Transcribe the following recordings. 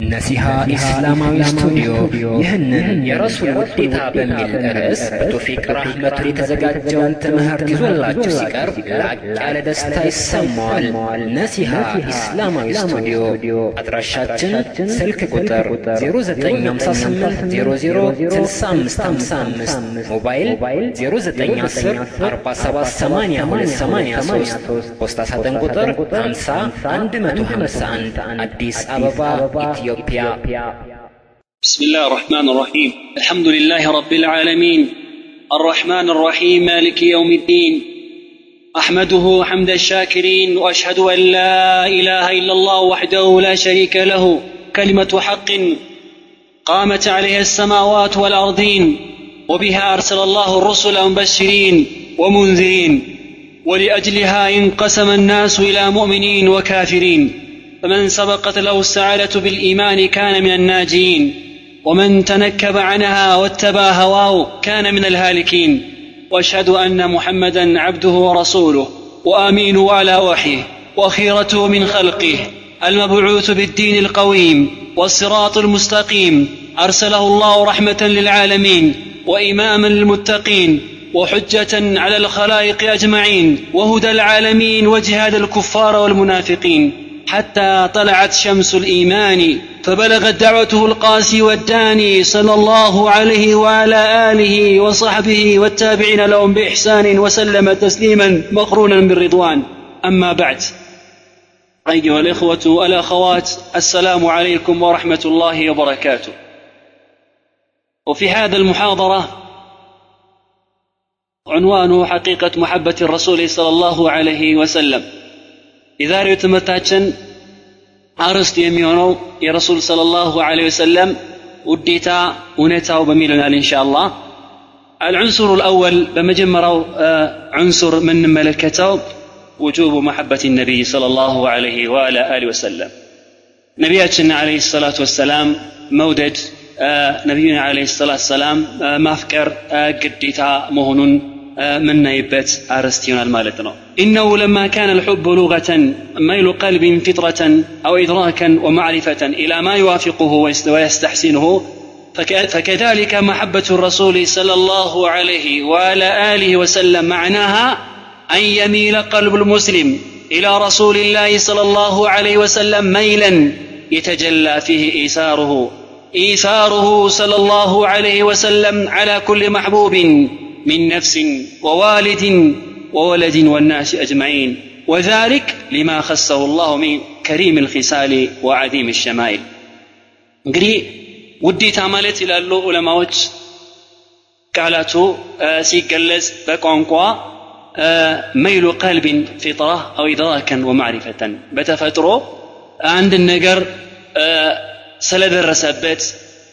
ነሲሃ ኢስላማዊ ስቱዲዮ ይህንን የረሱል ውዴታ በሚል ርዕስ በቶፊቅ ራህመቱ የተዘጋጀውን ትምህርት ይዞላችሁ ሲቀርብ ላቅ ያለ ደስታ ይሰማዋል። ነሲሃ ኢስላማዊ ስቱዲዮ አድራሻችን ስልክ ቁጥር 0958006555 ሞባይል 0910478283 ፖስታ ሳጥን ቁጥር 50 151 አዲስ አበባ ኢትዮ بسم الله الرحمن الرحيم. الحمد لله رب العالمين. الرحمن الرحيم مالك يوم الدين. أحمده حمد الشاكرين وأشهد أن لا إله إلا الله وحده لا شريك له كلمة حق قامت عليها السماوات والأرضين وبها أرسل الله الرسل مبشرين ومنذرين ولأجلها انقسم الناس إلى مؤمنين وكافرين. فمن سبقت له السعادة بالإيمان كان من الناجين ومن تنكب عنها واتبع هواه كان من الهالكين. وأشهد أن محمدا عبده ورسوله وآمينه على وحيه وخيرته من خلقه. المبعوث بالدين القويم والصراط المستقيم. أرسله الله رحمة للعالمين وإماما للمتقين وحجة على الخلائق أجمعين وهدى العالمين وجهاد الكفار والمنافقين. حتى طلعت شمس الإيمان فبلغت دعوته القاسي والداني صلى الله عليه وعلى آله وصحبه والتابعين لهم بإحسان وسلم تسليما مقرونا بالرضوان. أما بعد أيها الإخوة والأخوات السلام عليكم ورحمة الله وبركاته. وفي هذا المحاضرة عنوانه حقيقة محبة الرسول صلى الله عليه وسلم. የዛሬው ትምህርታችን አርዕስት የሚሆነው የረሱል ሰለ ላሁ ወሰለም ውዴታ እውነታው በሚል እንሻ አላህ العنصر الأول بمجمرة عنصر من ملكته وجوب محبة النبي صلى الله عليه وعلى آله وسلم نبياتنا عليه الصلاة والسلام مودد نبينا عليه الصلاة والسلام مافكر قديتا مهنون የምናይበት አርዕስት ይሆናል ማለት ነው إنه لما كان الحب لغة ميل قلب فطرة أو إدراكا ومعرفة إلى ما يوافقه ويستحسنه فكذلك محبة الرسول صلى الله عليه وعلى آله وسلم معناها أن يميل قلب المسلم إلى رسول الله صلى الله عليه وسلم ميلا يتجلى فيه إيثاره إيثاره صلى الله عليه وسلم على كل محبوب من نفس ووالد وولد والناس أجمعين وذلك لما خصه الله من كريم الخصال وعظيم الشمائل እንግዲህ ውዴታ ማለት ይላሉ ዑለማዎች ቃላቱ ሲገለጽ በቋንቋ መይሉ ቀልቢን ፊጥራ አው ኢድራከን ወማዕሪፈተን በተፈጥሮ አንድን ነገር ስለደረሰበት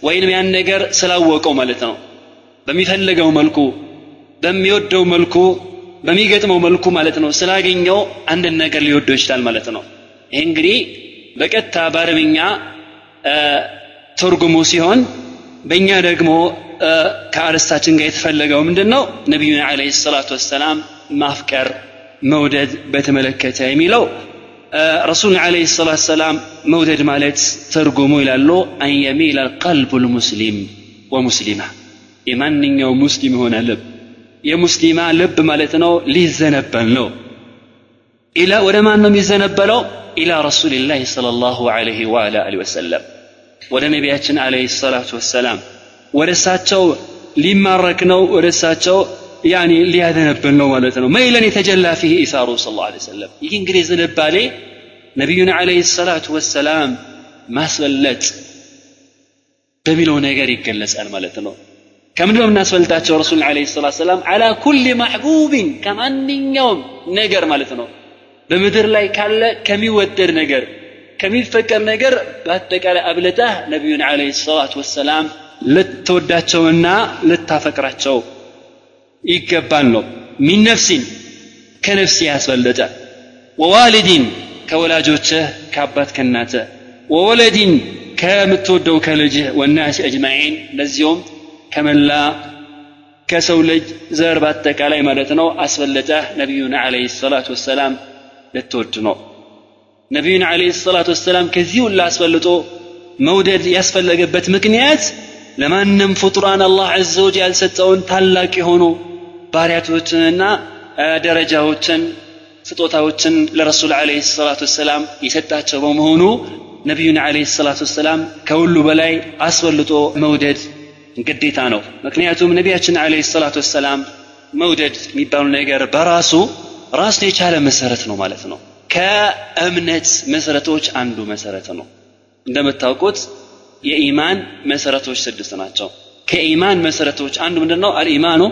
ወይንም ያን ነገር ስላወቀው ማለት ነው በሚፈልገው መልኩ በሚወደው መልኩ በሚገጥመው መልኩ ማለት ነው ስላገኘው አንድን ነገር ሊወደው ይችላል ማለት ነው ይህ እንግዲህ በቀጥታ በአረብኛ ትርጉሙ ሲሆን በእኛ ደግሞ ከአርስታችን ጋር የተፈለገው ምንድን ነው ነቢዩን አለ ሰላቱ ወሰላም ማፍቀር መውደድ በተመለከተ የሚለው ረሱልን አለ ሰላት ሰላም መውደድ ማለት ትርጉሙ ይላሉ አን የሚል ቀልቡ ልሙስሊም ወሙስሊማ የማንኛው ሙስሊም የሆነ የሙስሊማን ልብ ማለት ነው ሊዘነበል ነው ኢላ ወደ ማን ነው የሚዘነበለው ኢላ ረሱልላህ ለ ላሁ ለህ ወአላ አሊ ወሰለም ወደ ነቢያችን አለ ሰላቱ ወሰላም ወደ እሳቸው ሊማረክ ነው ወደ እሳቸው ያኔ ሊያዘነብል ነው ማለት ነው መይለን የተጀላ ፊህ ኢሳሩ ስ ላ ሰለም ይህ እንግዲህ ዝንባሌ ነቢዩን አለህ ሰላቱ ወሰላም ማስበለጥ በሚለው ነገር ይገለጻል ማለት ነው ከምንድን ነው የምናስፈልጣቸው ረሱል ለ ሰላት ሰላም አላ ኩል ማሕቡብን ከማንኛውም ነገር ማለት ነው በምድር ላይ ካለ ከሚወደድ ነገር ከሚፈቀር ነገር በአጠቃላይ አብለጠህ ነቢዩን አለ ሰላት ወሰላም ልትወዳቸውና ልታፈቅራቸው ይገባል ነው ሚን ነፍሲን ከነፍስ ያስበለጠ ወዋልዲን ከወላጆችህ ከአባት ከናትህ ወወለዲን ከምትወደው ከልጅህ ወናሲ አጅማዒን እንደዚሁም ከመላ ከሰው ልጅ ዘር በአጠቃላይ ማለት ነው አስበለጠህ ነቢዩን አለ ሰላት ወሰላም ልትወድ ነው ነቢዩን አለ ሰላት ወሰላም ከዚህ ሁላ አስበልጦ መውደድ ያስፈለገበት ምክንያት ለማንም ፍጡራን አላህ ዐዘ ወጀል ያልሰጠውን ታላቅ የሆኑ ባህሪያቶችንና ደረጃዎችን ስጦታዎችን ለረሱል ዓለይሂ ሰላቱ ወሰላም የሰጣቸው በመሆኑ ነቢዩን ዓለይሂ ሰላቱ ወሰላም ከሁሉ በላይ አስበልጦ መውደድ ግዴታ ነው። ምክንያቱም ነቢያችን ዓለይሂ ሰላቱ ወሰላም መውደድ የሚባሉ ነገር በራሱ ራሱን የቻለ መሰረት ነው ማለት ነው። ከእምነት መሰረቶች አንዱ መሰረት ነው። እንደምታውቁት የኢማን መሰረቶች ስድስት ናቸው። ከኢማን መሰረቶች አንዱ ምንድን ነው? አልኢማኑ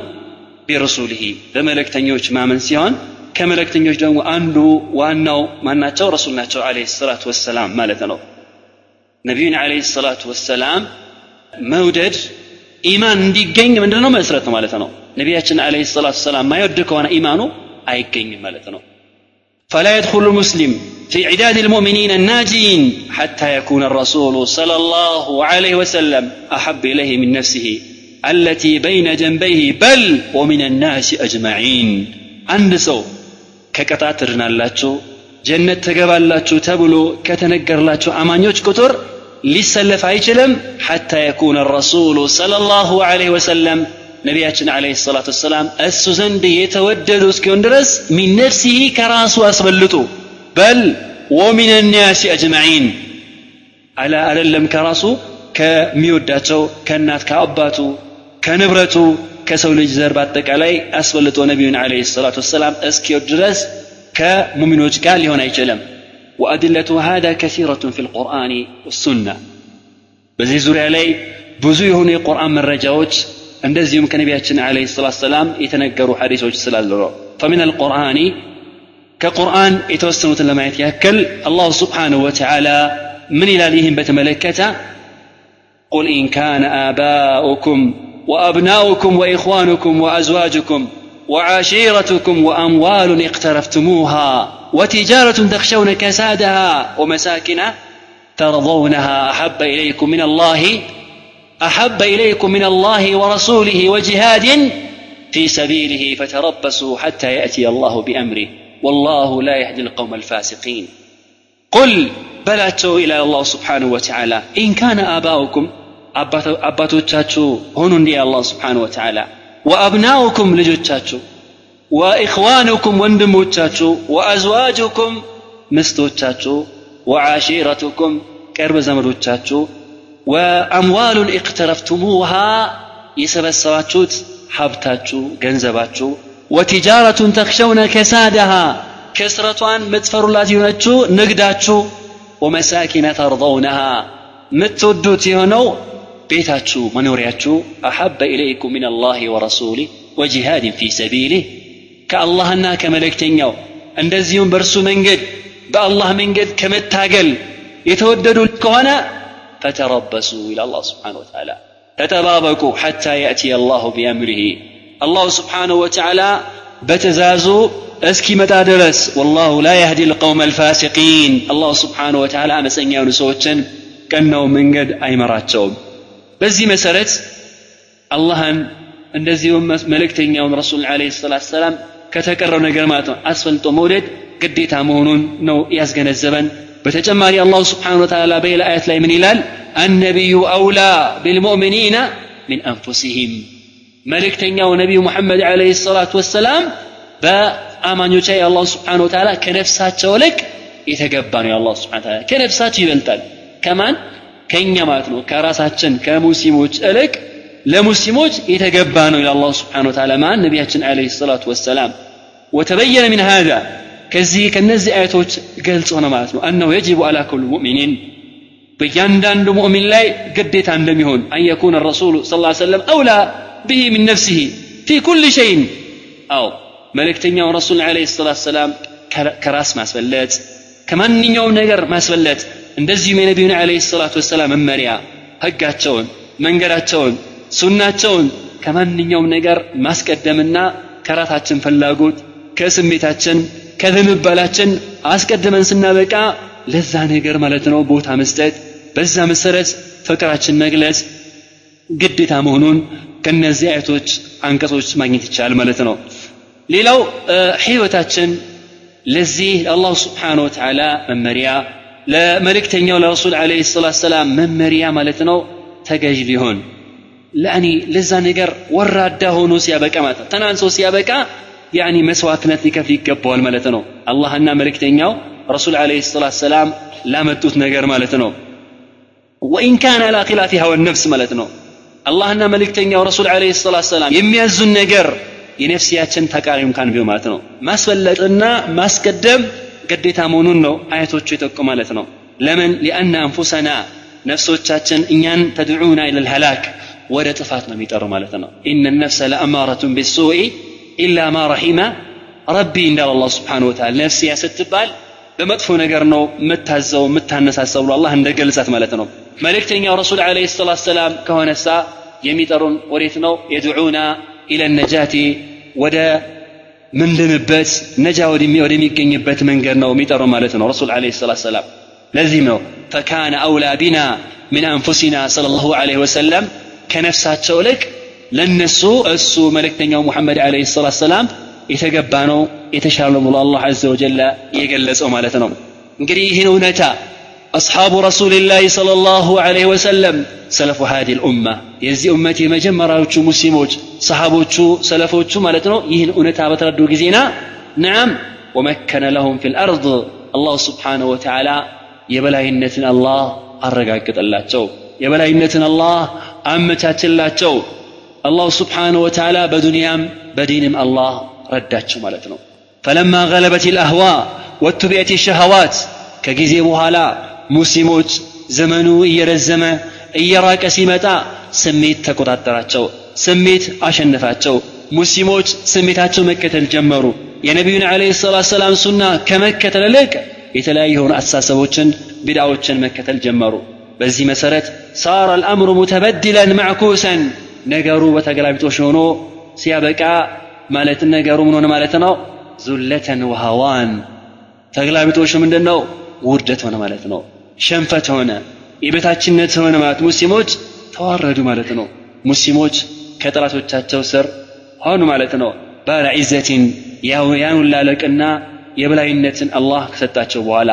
ቢረሱሊሂ በመልእክተኞች ማመን ሲሆን ከመልእክተኞች ደግሞ አንዱ ዋናው ማናቸው? ረሱል ናቸው ዓለይሂ ሰላቱ ወሰላም ማለት ነው። ነቢዩን ዓለይሂ ሰላቱ ወሰላም መውደድ ኢማን እንዲገኝ ምንድነው መሰረት ነው ማለት ነው። ነቢያችን ዓለይሂ ሰላቱ ወሰላም ማይወድ ከሆነ ኢማኑ አይገኝም ማለት ነው። فلا يدخل المسلم في عداد المؤمنين الناجين حتى يكون الرسول صلى الله عليه وسلم أحب إليه من نفسه التي بين جنبيه بل ومن الناس أجمعين عند سو كقطعت رنالاتشو ጀነት ትገባላችሁ ተብሎ ከተነገርላችሁ አማኞች ቁጥር ሊሰለፍ አይችልም ሐታ የኩነ ረሱሉ ሰለ ላሁ ለ ወሰለም ነቢያችን አለ ሰላት ወሰላም እሱ ዘንድ የተወደዱ እስኪሆን ድረስ ሚን ነፍሲሂ ከራሱ አስበልጡ በል ወሚን ናሲ አጅማዒን አላ አለለም ከራሱ ከሚወዳቸው ከእናት ከአባቱ ከንብረቱ ከሰው ልጅ ዘር በአጠቃላይ አስበልጦ ነቢዩን አለ ሰላት ወሰላም እስኪወድ ድረስ ከሙሚኖች ጋር ሊሆን አይችልም وأدلة هذا كثيرة في القرآن والسنة بزي زوري علي بزو يهون القرآن من رجاوج እንደዚሁም ከነቢያችን ዓለይሂ ሰላቱ ሰላም የተነገሩ ሐዲሶች ስላሉ فمن القرآن كقرآن የተወሰኑትን ለማየት ያክል አላሁ ስብሓንሁ ወተዓላ ምን ይላል ይህን በተመለከተ قل إن كان آباؤكم وأبناؤكم وإخوانكم وأزواجكم وعشيرتكم واموال اقترفتموها وتجاره تخشون كسادها ومساكن ترضونها احب اليكم من الله احب اليكم من الله ورسوله وجهاد في سبيله فتربصوا حتى ياتي الله بامره والله لا يهدي القوم الفاسقين قل بلاتوا الى الله سبحانه وتعالى ان كان اباؤكم አባቶቻችሁ ሆኑ እንዲህ አላህ ስብሓን ወተዓላ وأبناؤكم لجوتشاتشو وإخوانكم وندموتشاتشو وأزواجكم مستوتشاتشو وعشيرتكم كرب زمروتشاتشو وأموال اقترفتموها يسبب السواتشوت حبتاتشو جنزباتشو وتجارة تخشون كسادها كسرة متفر نجداتشو ومساكن ترضونها متودوتي هنا ቤታችሁ መኖሪያችሁ አሐበ ኢለይኩም ምን አላህ ወረሱሊህ ወጂሃድን ፊ ሰቢሊህ ከአላህና ከመልእክተኛው እንደዚሁም በእርሱ መንገድ በአላህ መንገድ ከመታገል የተወደዱ ከሆነ ፈተረበሱ ይላ አላህ ስብሓን ወተዓላ ተጠባበቁ ሐታ ያእቲ አላሁ ቢአምሪህ አላሁ ስብሓንሁ ወተዓላ በትእዛዙ እስኪመጣ ድረስ ወላሁ ላ ያህዲ ልቀውም አልፋሲቂን አላሁ ስብሓንሁ ወተዓላ አመፀኛ የሆኑ ሰዎችን ቀናው መንገድ አይመራቸውም በዚህ መሰረት አላህን እንደዚሁም መልእክተኛውን ረሱል ለ ሰላት ሰላም ከተቀረው ነገር ማለት ነው አስፈልጦ መውደድ ግዴታ መሆኑን ነው ያስገነዘበን። በተጨማሪ አላሁ ስብሓን ወተዓላ በሌላ አያት ላይ ምን ይላል? አነቢዩ አውላ ቢልሙእሚኒና ሚን አንፉሲህም መልእክተኛው ነቢዩ ሙሐመድ ለ ሰላት ወሰላም በአማኞች ላይ አላሁ ስብሓን ወተዓላ ከነፍሳቸው ልቅ የተገባ ነው የአላሁ ስብሓን ከነፍሳቸው ይበልጣል። ከማን ከኛ ማለት ነው ከራሳችን ከሙስሊሞች እልቅ ለሙስሊሞች የተገባ ነው ይላል አላህ ስብሓን ወተዓላ ማን ነቢያችን ዓለይሂ ሰላቱ ወሰላም ወተበየነ ምን ሃዛ ከዚህ ከነዚህ አያቶች ገልጾ ነው ማለት ነው አነሁ የጅቡ አላ ኩል ሙእሚኒን በእያንዳንዱ ሙእሚን ላይ ግዴታ እንደሚሆን አን የኩነ ረሱሉ ስ ሰለም አውላ ብሂ ምን ነፍሲህ ፊ ኩል ሸይን አው መልእክተኛው ረሱል ዓለይሂ ሰላቱ ሰላም ከራስ ማስበለጥ ከማንኛውም ነገር ማስበለጥ እንደዚሁም የነቢዩን ዓለይሂ ሰላቱ ወሰላም መመሪያ ህጋቸውን መንገዳቸውን ሱናቸውን ከማንኛውም ነገር ማስቀደምና ከራሳችን ፍላጎት ከስሜታችን ከዝንባላችን አስቀድመን ስናበቃ ለዛ ነገር ማለት ነው ቦታ መስጠት በዛ መሰረት ፍቅራችን መግለጽ ግዴታ መሆኑን ከነዚህ አይነቶች አንቀጾች ማግኘት ይቻላል ማለት ነው። ሌላው ህይወታችን ለዚህ አላሁ ስብሓን ወተዓላ መመሪያ ለመልእክተኛው ለረሱል ዓለይሂ ሰላቱ ሰላም መመሪያ ማለት ነው ተገዥ ሊሆን ለእኔ ለዛ ነገር ወራዳ ሆኖ ሲያበቃ ማለት ነው ተናንሶ ሲያበቃ ያኒ መስዋዕትነት ሊከፍል ይገባዋል ማለት ነው አላህና መልእክተኛው ረሱል ዓለይሂ ሰላቱ ሰላም ላመጡት ነገር ማለት ነው ወኢን ካነ አላ ኪላፊ ሀወ ነፍስ ማለት ነው አላህና መልእክተኛው ረሱል ዓለይሂ ሰላቱ ሰላም የሚያዙን ነገር የነፍስያችን ተቃሪም ካን ቢሆን ማለት ነው ማስበለጥና ማስቀደም ግዴታ መሆኑን ነው አያቶቹ የጠቁ ማለት ነው ለምን ሊአነ አንፉሰና ነፍሶቻችን እኛን ተድዑና ኢለል ሀላክ ወደ ጥፋት ነው የሚጠሩ ማለት ነው ኢነ ነፍሰ ለአማረቱን ቢሱኢ ኢላ ማ ረሒመ ረቢ እንዳል አላህ ስብሓን ወተዓላ ነፍስያ ስትባል በመጥፎ ነገር ነው የምታዘው የምታነሳሰው ብሎ አላህ እንደገልጻት ማለት ነው መልእክተኛው ረሱል ዓለይሂ ሰላቱ ሰላም ከሆነሳ የሚጠሩን ወዴት ነው የድዑና ኢለ ነጃቲ ወደ من مندنبت نجا ودمي ودمي كيني بيت من قرنا وميتر مالتنا رسول عليه الصلاة والسلام لازم فكان أولى بنا من أنفسنا صلى الله عليه وسلم كنفسات تولك لن نسو أسو ملك محمد عليه الصلاة والسلام يتقبانو يتشارلو الله عز وجل يقلس مالتنا هنا ونتا أصحاب رسول الله صلى الله عليه وسلم سلف هذه الأمة. يزي أمتي ما جمرا مسلموج صحابوش سلفوش ما لتنو يهن أنتا بتردو جزينا نعم ومكن لهم في الأرض الله سبحانه وتعالى يبلا إنتنا الله أرقاك الله تو يبلا إنتنا الله أمتات الله تو الله سبحانه وتعالى بدنيا بدين الله رداتش ما فلما غلبت الأهواء واتبعت الشهوات كجزي بوهالا ሙስሊሞች ዘመኑ እየረዘመ እየራቀ ሲመጣ ስሜት ተቆጣጠራቸው ስሜት አሸነፋቸው። ሙስሊሞች ስሜታቸው መከተል ጀመሩ። የነቢዩን ዓለይሂ ሰላቱ ሰላም ሱና ከመከተል ይልቅ የተለያዩ የሆኑ አስተሳሰቦችን ቢድዓዎችን መከተል ጀመሩ። በዚህ መሰረት ሳረ አልአምሩ ሙተበድለን ማዕኩሰን ነገሩ በተገላቢጦሽ ሆኖ ሲያበቃ ማለት ነገሩ ምን ሆነ ማለት ነው? ዙለተን ወሃዋን። ተገላቢጦሹ ምንድን ውርደት ሆነ ማለት ነው ሸንፈት ሆነ የበታችነት ሆነ ማለት ሙስሊሞች ተዋረዱ ማለት ነው ሙስሊሞች ከጠላቶቻቸው ስር ሆኑ ማለት ነው ባለ ዒዘትን ያኑን ላለቅና የበላይነትን አላህ ከሰጣቸው በኋላ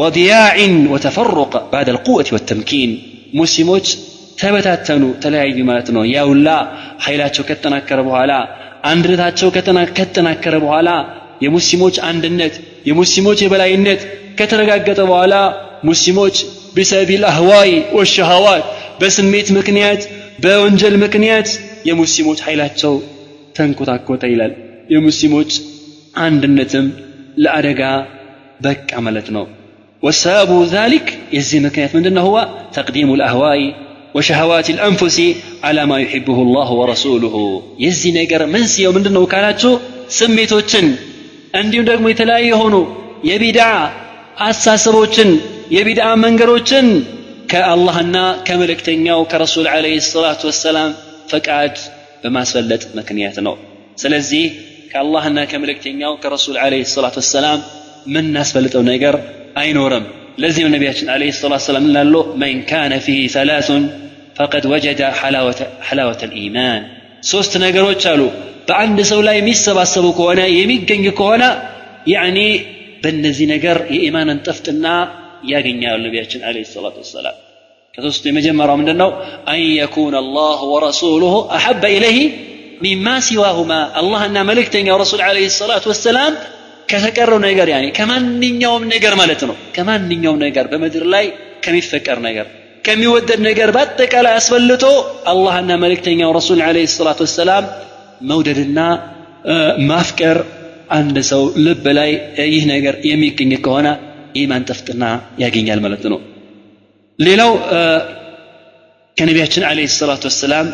ወዲያዕን ወተፈሩቅ ባዕድ አልቁወት ወተምኪን ሙስሊሞች ተበታተኑ ተለያዩ ማለት ነው ያውላ ኃይላቸው ከተጠናከረ በኋላ አንድነታቸው ከተጠናከረ በኋላ የሙስሊሞች አንድነት የሙስሊሞች የበላይነት ከተረጋገጠ በኋላ ሙስሊሞች ቢሰቢል አህዋይ ወሸሃዋት በስሜት ምክንያት በወንጀል ምክንያት የሙስሊሞች ኃይላቸው ተንኮታኮተ ይላል የሙስሊሞች አንድነትም ለአደጋ በቃ ማለት ነው ወሰበቡ ذلك የዚህ ምክንያት ምንድነው هو تقديم الأهواء وشهوات الأنفس على ما يحبه الله ورسوله የዚህ ነገር መንስኤው ምንድነው ካላችሁ ስሜቶችን እንዲሁም ደግሞ የተለያዩ የሆኑ የቢድዓ አሳሰቦችን የቢድዓ መንገዶችን ከአላህና ከመልእክተኛው ከረሱል ዓለይሂ ሰላቱ ወሰላም ፈቃድ በማስፈለጥ ምክንያት ነው ስለዚህ ከአላህና ከመልእክተኛው ከረሱል ዓለይሂ ሰላቱ ወሰላም የምናስፈልጠው ነገር አይኖርም ለዚህም ነቢያችን ዓለይሂ ሰላቱ ወሰላም ላሉ መን ካነ ፊህ ሰላሱን ፈቀድ ወጀደ ሐላወተ ልኢማን ሶስት ነገሮች አሉ በአንድ ሰው ላይ የሚሰባሰቡ ከሆነ የሚገኝ ከሆነ ያኒ በእነዚህ ነገር የኢማንን ጥፍጥና ያገኛሉ ነቢያችን ዓለይሂ ሰላቱ ወሰላም ከሶስቱ የመጀመሪያው ምንድን ነው አን የኩነ አላህ ወረሱሉሁ አሐበ ኢለይህ ሚማ ሲዋሁማ አላህና መልእክተኛው ረሱል ዓለይሂ ሰላቱ ወሰላም ከተቀረው ነገር ያኔ ከማንኛውም ነገር ማለት ነው ከማንኛውም ነገር በምድር ላይ ከሚፈቀር ነገር ከሚወደድ ነገር በአጠቃላይ አስፈልጦ አላህና መልእክተኛው ረሱል ዓለይሂ ሰላቱ ወሰላም መውደድና ማፍቀር አንድ ሰው ልብ ላይ ይህ ነገር የሚገኝ ከሆነ ኢማን ጥፍጥና ያገኛል ማለት ነው ሌላው ከነቢያችን ዓለይሂ ሰላቱ ወሰላም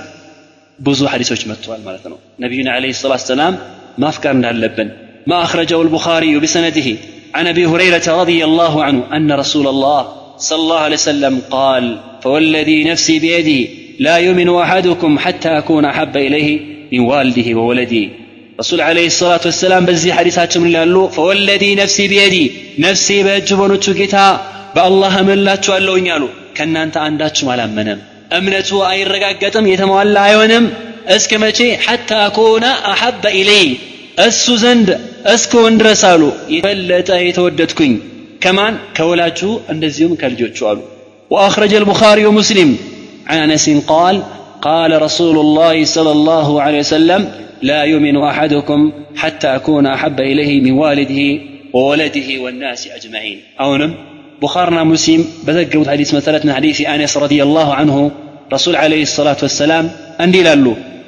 ብዙ ሐዲሶች መጥተዋል ማለት ነው ነቢዩን ዓለይሂ ሰላቱ ወሰላም ማፍቀር እንዳለብን ما أخرجه البخاري بسنده عن أبي هريرة رضي الله عنه أن رسول الله صلى الله عليه وسلم قال فوالذي نفسي بيده لا يؤمن أحدكم حتى أكون أحب إليه من والده وولده رسول عليه الصلاة والسلام بزي حديثات من الله فوالذي نفسي بيدي نفسي بأجبون تشكتا بالله من لا تشوالو ينالو كنا أنت عندك ما لمنم እምነቱ አይረጋገጥም የተሟላ አይሆንም እስከ መቼ ሐታ አኮነ አሐበ ኢለይ እሱ ዘንድ እስከሆን ድረስ አሉ የበለጠ የተወደድኩኝ كمان كولاجو اندزيوم كالجوتشو قالوا وأخرج البخاري ومسلم عن أنس قال قال رسول الله صلى الله عليه وسلم لا يؤمن أحدكم حتى أكون أحب إليه من والده وولده والناس أجمعين. أونم بخارنا مسلم بذكروا حديث مثلا حديث أنس رضي الله عنه. رسول عليه الصلاة والسلام أندي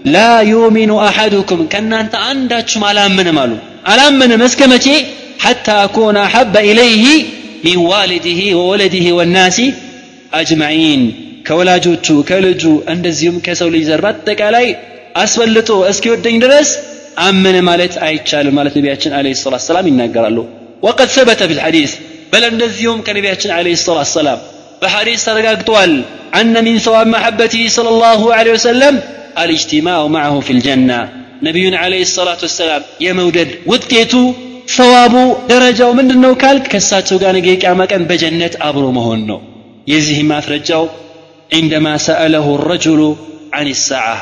لا يؤمن أحدكم. كأن أنت عندك لا من مالو. على من مسكمتي حتى أكون أحب إليه من والده وولده والناس أجمعين. ከወላጆቹ ከልጁ እንደዚሁም ከሰው ልጅ ዘር በአጠቃላይ አስበልጦ እስኪወደኝ ድረስ አመነ ማለት አይቻልም ማለት ነቢያችን አለ ሰላት ሰላም ይናገራሉ ወቀድ ሰበተ ፊ ልሐዲስ በል እንደዚሁም ከነቢያችን አለ ሰላት ሰላም በሐዲስ ተረጋግጧል አነ ሚን ሰዋብ መሐበቲህ ስለ ላሁ ለ ወሰለም አልእጅትማዑ ማዕሁ ፊ ልጀና ነቢዩን አለ ሰላት ወሰላም የመውደድ ውጤቱ ሰዋቡ ደረጃው ምንድን ነው ካልክ ከእሳቸው ጋር ነገ የቅያማ ቀን በጀነት አብሮ መሆን ነው የዚህ ማስረጃው عندما سأله الرجل عن الساعة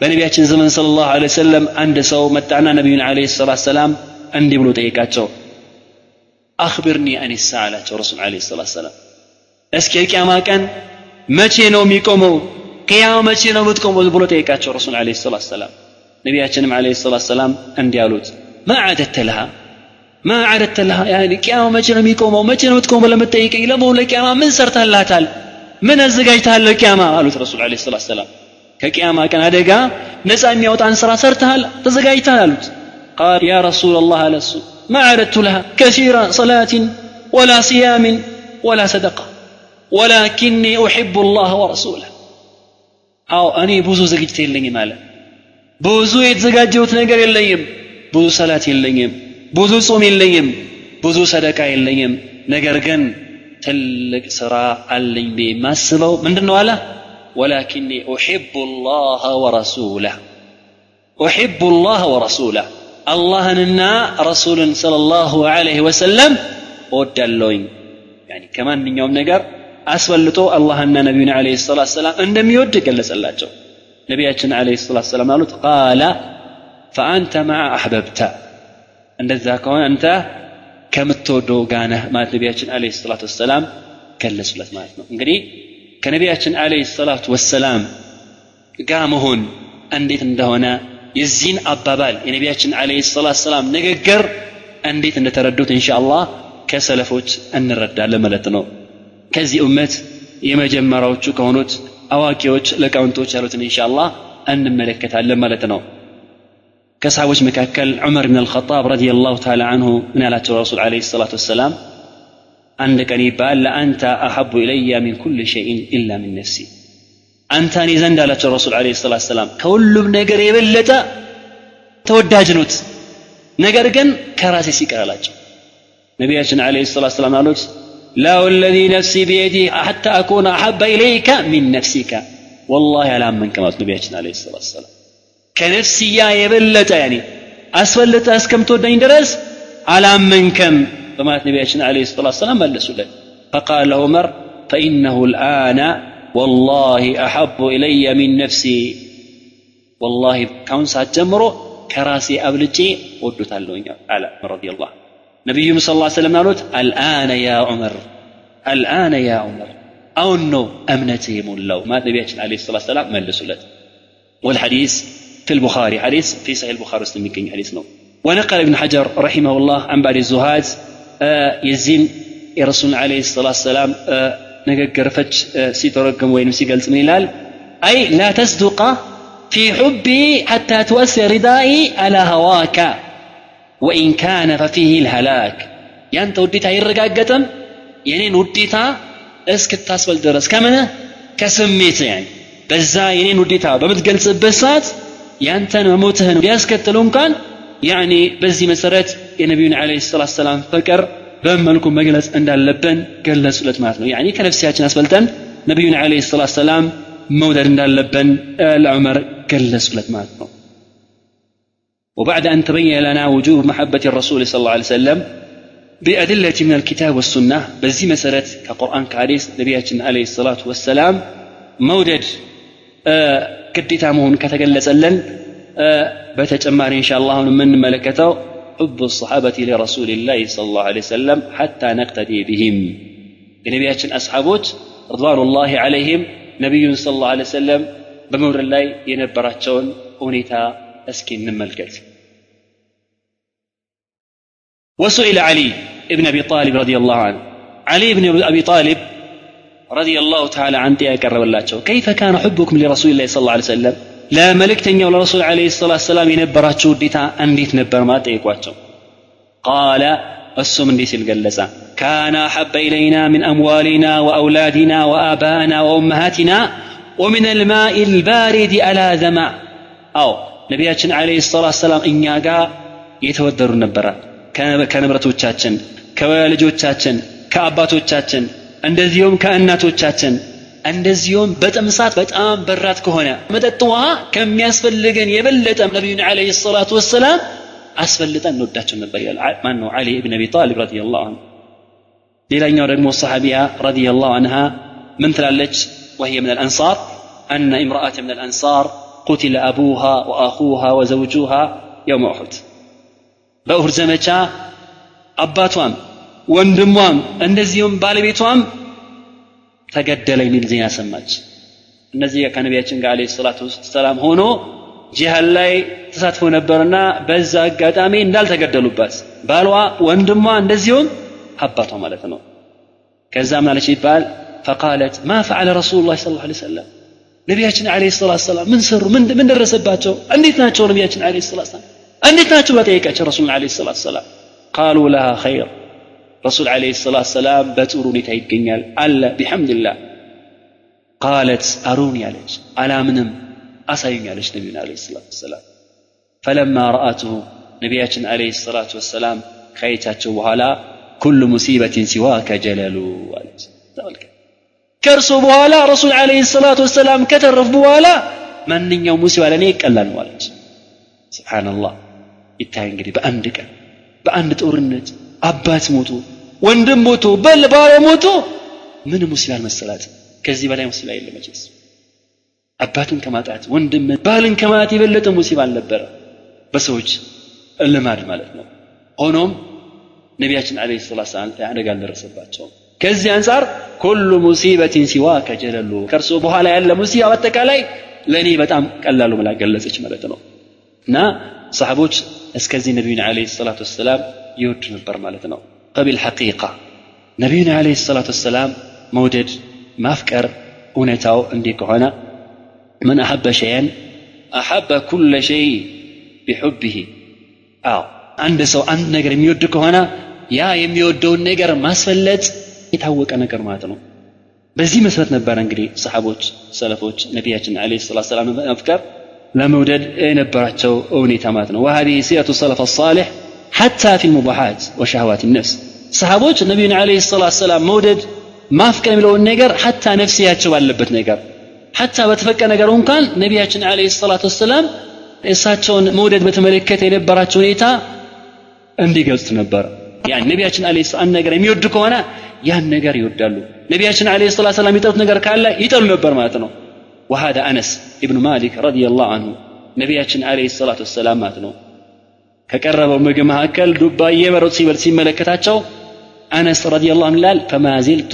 በነቢያችን ዘመን صلى الله عليه وسلم አንድ ሰው መጣና ነቢዩን عليه الصلاة والسلام እንዲህ ብሎ ጠየቃቸው አክብርኒ አን الساعة አላቸው ረሱል عليه الصلاة والسلام እስኪ የቅያማ ቀን መቼ ነው የሚቆመው ቅያማ መቼ ነው የምትቆመው ብሎ ጠየቃቸው ረሱል عليه الصلاة والسلام ነቢያችንም عليه الصلاة والسلام እንዲህ አሉት ما عددت لها ما عددت لها يعني ቅያማ መቼ ነው የሚቆመው መቼ ነው የምትቆመው ለምትጠይቀኝ ለመሆኑ ለቅያማ ምን ሰርተላታል ምን አዘጋጅተሃል ለቅያማ አሉት ረሱል عليه الصلاة والسلام ከቅያማ ቀን አደጋ ነፃ የሚያወጣን ስራ ሰርተሃል ተዘጋጅተሃል አሉት قال يا رسول الله لس ما عددت لها كثير صلاة ولا صيام ولا صدقة ولكني أحب الله ورسوله أو أني بوزو زججت يلنيم على بوزو يتزجاجوت نجر يلنيم بوزو صلاة يلنيم بوزو صوم يلنيم بوزو صدقة يلنيم نجر جن ትልቅ ስራ አለኝ የማስበው ምንድን ነው አለ ወላኪኒ ኡሕቡ ላህ ወረሱለህ ኡሕቡ ላህ ወረሱለህ አላህንና ረሱልን صለ ላሁ ለህ ወሰለም እወዳለውኝ ከማንኛውም ነገር አስበልጦ አላህና ነቢዩን ለ ሰላት ሰላም እንደሚወድ ገለጸላቸው ነቢያችን ለ ሰላት ሰላም አሉት ቃለ ፈአንተ ማዓ አሕበብተ እንደዛ ከሆነ አንተ ከምትወደው ጋነህ ማለት ነቢያችን አለ ሰላት ወሰላም ገለጹለት ማለት ነው። እንግዲህ ከነቢያችን አለ ሰላት ወሰላም ጋር መሆን እንዴት እንደሆነ የዚህን አባባል የነቢያችን አለ ሰላት ሰላም ንግግር እንዴት እንደተረዱት እንሻ ከሰለፎች እንረዳለን ማለት ነው። ከዚህ እመት የመጀመሪያዎቹ ከሆኑት አዋቂዎች ለቃውንቶች ያሉትን እንሻ እንመለከታለን ማለት ነው ከሰሃቦች መካከል ዑመር ብን አልኸጣብ ረዲየላሁ ተዓላ አንሁ ምን ያላቸው ረሱል ዓለይሂ ሰላቱ ወሰላም አንድ ቀን ይባል ለአንተ አሐቡ ኢለያ ሚን ኩል ሸይን ኢላ ሚን ነፍሲ አንተ እኔ ዘንድ አላቸው ረሱል ዓለይሂ ሰላቱ ወሰላም ከሁሉም ነገር የበለጠ ተወዳጅ ኖት ነገር ግን ከራሴ ሲቀር አላቸው ነቢያችን ዓለይሂ ሰላቱ ወሰላም አሉት ላ ወለዚ ነፍሲ ቢየዲ ሐታ አኩነ አሐበ ኢለይከ ሚን ነፍሲከ ወላሂ አላመንከ ማለት ነቢያችን ዓለይሂ ሰላቱ ወሰላም ከነፍስያ የበለጠ ያኔ አስበልጠ እስከምትወደኝ ድረስ አላመንከም በማለት ነቢያችን አለ ሰላት ሰላም መለሱለት فقال عمر فإنه الآن والله أحب إلي من نفسي والله كون ساعة جمرو كراسي أبلجي ودت على رضي الله نبي صلى الله عليه وسلم قالت الآن يا عمر الآن يا عمر أو أنه أمنتي ملو ما نبينا عليه الصلاة والسلام ملسوا والحديث في البخاري حديث في صحيح البخاري وسلم يكين حديث نو ونقل ابن حجر رحمه الله عن بعض الزهاد آه يزين الرسول عليه الصلاة والسلام آه نقر فج آه سيترقم وين سيقلت من الهلال أي لا تصدق في حبي حتى تؤثر ردائي على هواك وإن كان ففيه الهلاك يعني أنت وديتها يرقاقتم يعني وديتها اسكت تاسبل درس كمنه كسميت يعني በዛ የኔን ውዴታ በምትገልጽበት ሰዓት ያንተን መሞትህን ቢያስከትሉ እንኳን ያኒ በዚህ መሰረት የነቢዩን አለ ሰላት ሰላም ፍቅር በምን መልኩ መግለጽ እንዳለብን ገለጹለት ማለት ነው ያኒ ከነፍሲያችን አስበልጠን ነቢዩን አለ ሰላት ሰላም መውደድ እንዳለብን ለዑመር ገለጹለት ማለት ነው وبعد أن تبين لنا وجوب محبة الرسول صلى الله عليه وسلم بأدلة من الكتاب والسنة بزي مسألة كقرآن كحديث نبينا عليه الصلاة والسلام መውደድ ግዴታ መሆኑን ከተገለጸልን በተጨማሪ እንሻ አላህ አሁን የምንመለከተው حب الصحابة لرسول الله صلى الله عليه وسلم حتى نقتدي بهم የነቢያችን አስሓቦች ረድዋኑላሂ ዓለይህም ነቢዩን ስለ ላሁ ለ ሰለም በመውረድ ላይ የነበራቸውን ሁኔታ እስኪ እንመልከት وسئل علي ابن ابي طالب رضي الله عنه علي بن ابي طالب رضي الله تعالى عنه يقرب الله كيف كان حبكم لرسول الله صلى الله عليه وسلم لا ملكتني ولا رسول عليه الصلاه والسلام ينبراتشو وديتا انديت نبر ما ጠይቋቸው قال እሱም እንዲህ ሲል ገለጸ كان أحب إلينا من أموالنا وأولادنا وآبائنا وأمهاتنا ومن الماء البارد على ذمع أو ነቢያችን አለይሂ ሰላቱ ሰላም እኛ ጋር የተወደዱ ነበረ ከንብረቶቻችን ከልጆቻችን ከአባቶቻችን እንደዚሁም ከእናቶቻችን እንደዚሁም በጥም ሰዓት በጣም በራት ከሆነ መጠጥ ውሃ ከሚያስፈልገን የበለጠ ነቢዩን አለይሂ ሰላቱ ወሰላም አስፈልጠን እንወዳቸው ነበር ይላል ማን ነው አሊ ብን አቢ ጣሊብ ረዲየላሁ ዐንሁ ሌላኛው ደግሞ ሰሓቢያ ረዲየላሁ አንሃ ምን ትላለች وهي من الأنصار أن امرأة من الأنصار قتل أبوها وأخوها وزوجها يوم أحد በእሁድ ዘመቻ አባቷም ወንድሟም እንደዚሁም ባለቤቷም ተገደለ የሚል ዜና ሰማች እነዚህ ከነቢያችን ጋር አለ ሰላቱ ሰላም ሆኖ ጂሃድ ላይ ተሳትፎ ነበርና በዛ አጋጣሚ እንዳልተገደሉባት ባሏ ወንድሟ እንደዚሁም አባቷ ማለት ነው ከዛ ምናለች ይባል ፈቃለት ማ ፈዓለ ረሱሉ ላ ስለ ላ ሰለም ነቢያችን አለ ሰላት ሰላም ምን ሰሩ ምን ደረሰባቸው እንዴት ናቸው ነቢያችን አለ ሰላት ሰላም እንዴት ናቸው በጠየቃቸው ረሱል አለ ሰላት ሰላም ቃሉ ለሃ ኸይር ረሱል አለ ሰላት ሰላም በጥሩ ሁኔታ ይገኛል አለ ቢሐምድላህ ቃለት አሩን ያለች አላምንም አሳዩኝ አለች ነቢዩን አለ ሰላት ወሰላም ፈለማ ረአትሁ ነቢያችን አለ ሰላት ወሰላም ካየቻቸው በኋላ ኩሉ ሙሲበትን ሲዋከ ጀለሉ አለች ተመልከት ከእርሱ በኋላ ረሱል አለ ሰላት ወሰላም ከተረፉ በኋላ ማንኛው ሙሲባ ለእኔ ይቀላል ነው አለች ስብሓንላህ ይታይ እንግዲህ በአንድ ቀን በአንድ ጦርነት አባት ሞቶ ወንድም ሞቶ በል ባለ ሞቶ ምን ሙሲባ አልመሰላትም። ከዚህ በላይ ሙሲባ የለ መቼስ። አባትን ከማጣት ወንድም ባልን ከማጣት የበለጠ ሙሲባ አልነበረ። በሰዎች ልማድ ማለት ነው። ሆኖም ነቢያችን አለ ሰላት ሰላም አደጋ አልደረሰባቸውም። ከዚህ አንጻር ኩሉ ሙሲበትን ሲዋ ከጀለሉ ከእርሶ በኋላ ያለ ሙሲባ በአጠቃላይ ለእኔ በጣም ቀላሉ ብላ ገለጸች ማለት ነው። እና ሰሓቦች እስከዚህ ነቢዩን አለ ሰላት ወሰላም ይወዱ ነበር ማለት ነው ፈቢልሐቂቃ ነቢዩን አለ ሰላት ወሰላም መውደድ ማፍቀር እውነታው እንዲህ ከሆነ من أحب شيئا أحب كل شيء بحبه أو عند سو عند نجر يميودك هنا يا يميودون نجر ما سفلت يتهوك نجر ما تنو በዚህ መሰረት ነበረ እንግዲህ ሰሓቦች ሰለፎች ነቢያችን አለ ሰላት ሰላም መፍቀር ለመውደድ የነበራቸው ሁኔታ ማለት ነው وهذه سيرة السلف الصالح حتى في المباحات وشهوات النفس ሰሓቦች ነቢዩን አለ ሰላት ሰላም መውደድ ማፍቀር የሚለውን ነገር ሐታ ነፍስያቸው ባለበት ነገር ሐታ በተፈቀ ነገር እንኳን ነቢያችን አለ ሰላት ወሰላም እሳቸውን መውደድ በተመለከተ የነበራቸው ሁኔታ እንዲገልጹት ነበር ያን ነቢያችን አለ አንድ ነገር የሚወዱ ከሆነ ያን ነገር ይወዳሉ ነቢያችን አለ ሰላት ሰላም የሚጠሉት ነገር ካለ ይጠሉ ነበር ማለት ነው وهذا أنس ابن مالك رضي الله عنه ነቢያችን አለ ሰላት ወሰላም ማለት ነው ከቀረበው ምግብ መካከል ዱባ እየመረጡ ሲበል ሲመለከታቸው አነስ ረዲ ላሁ ይላል ፈማ ዚልቱ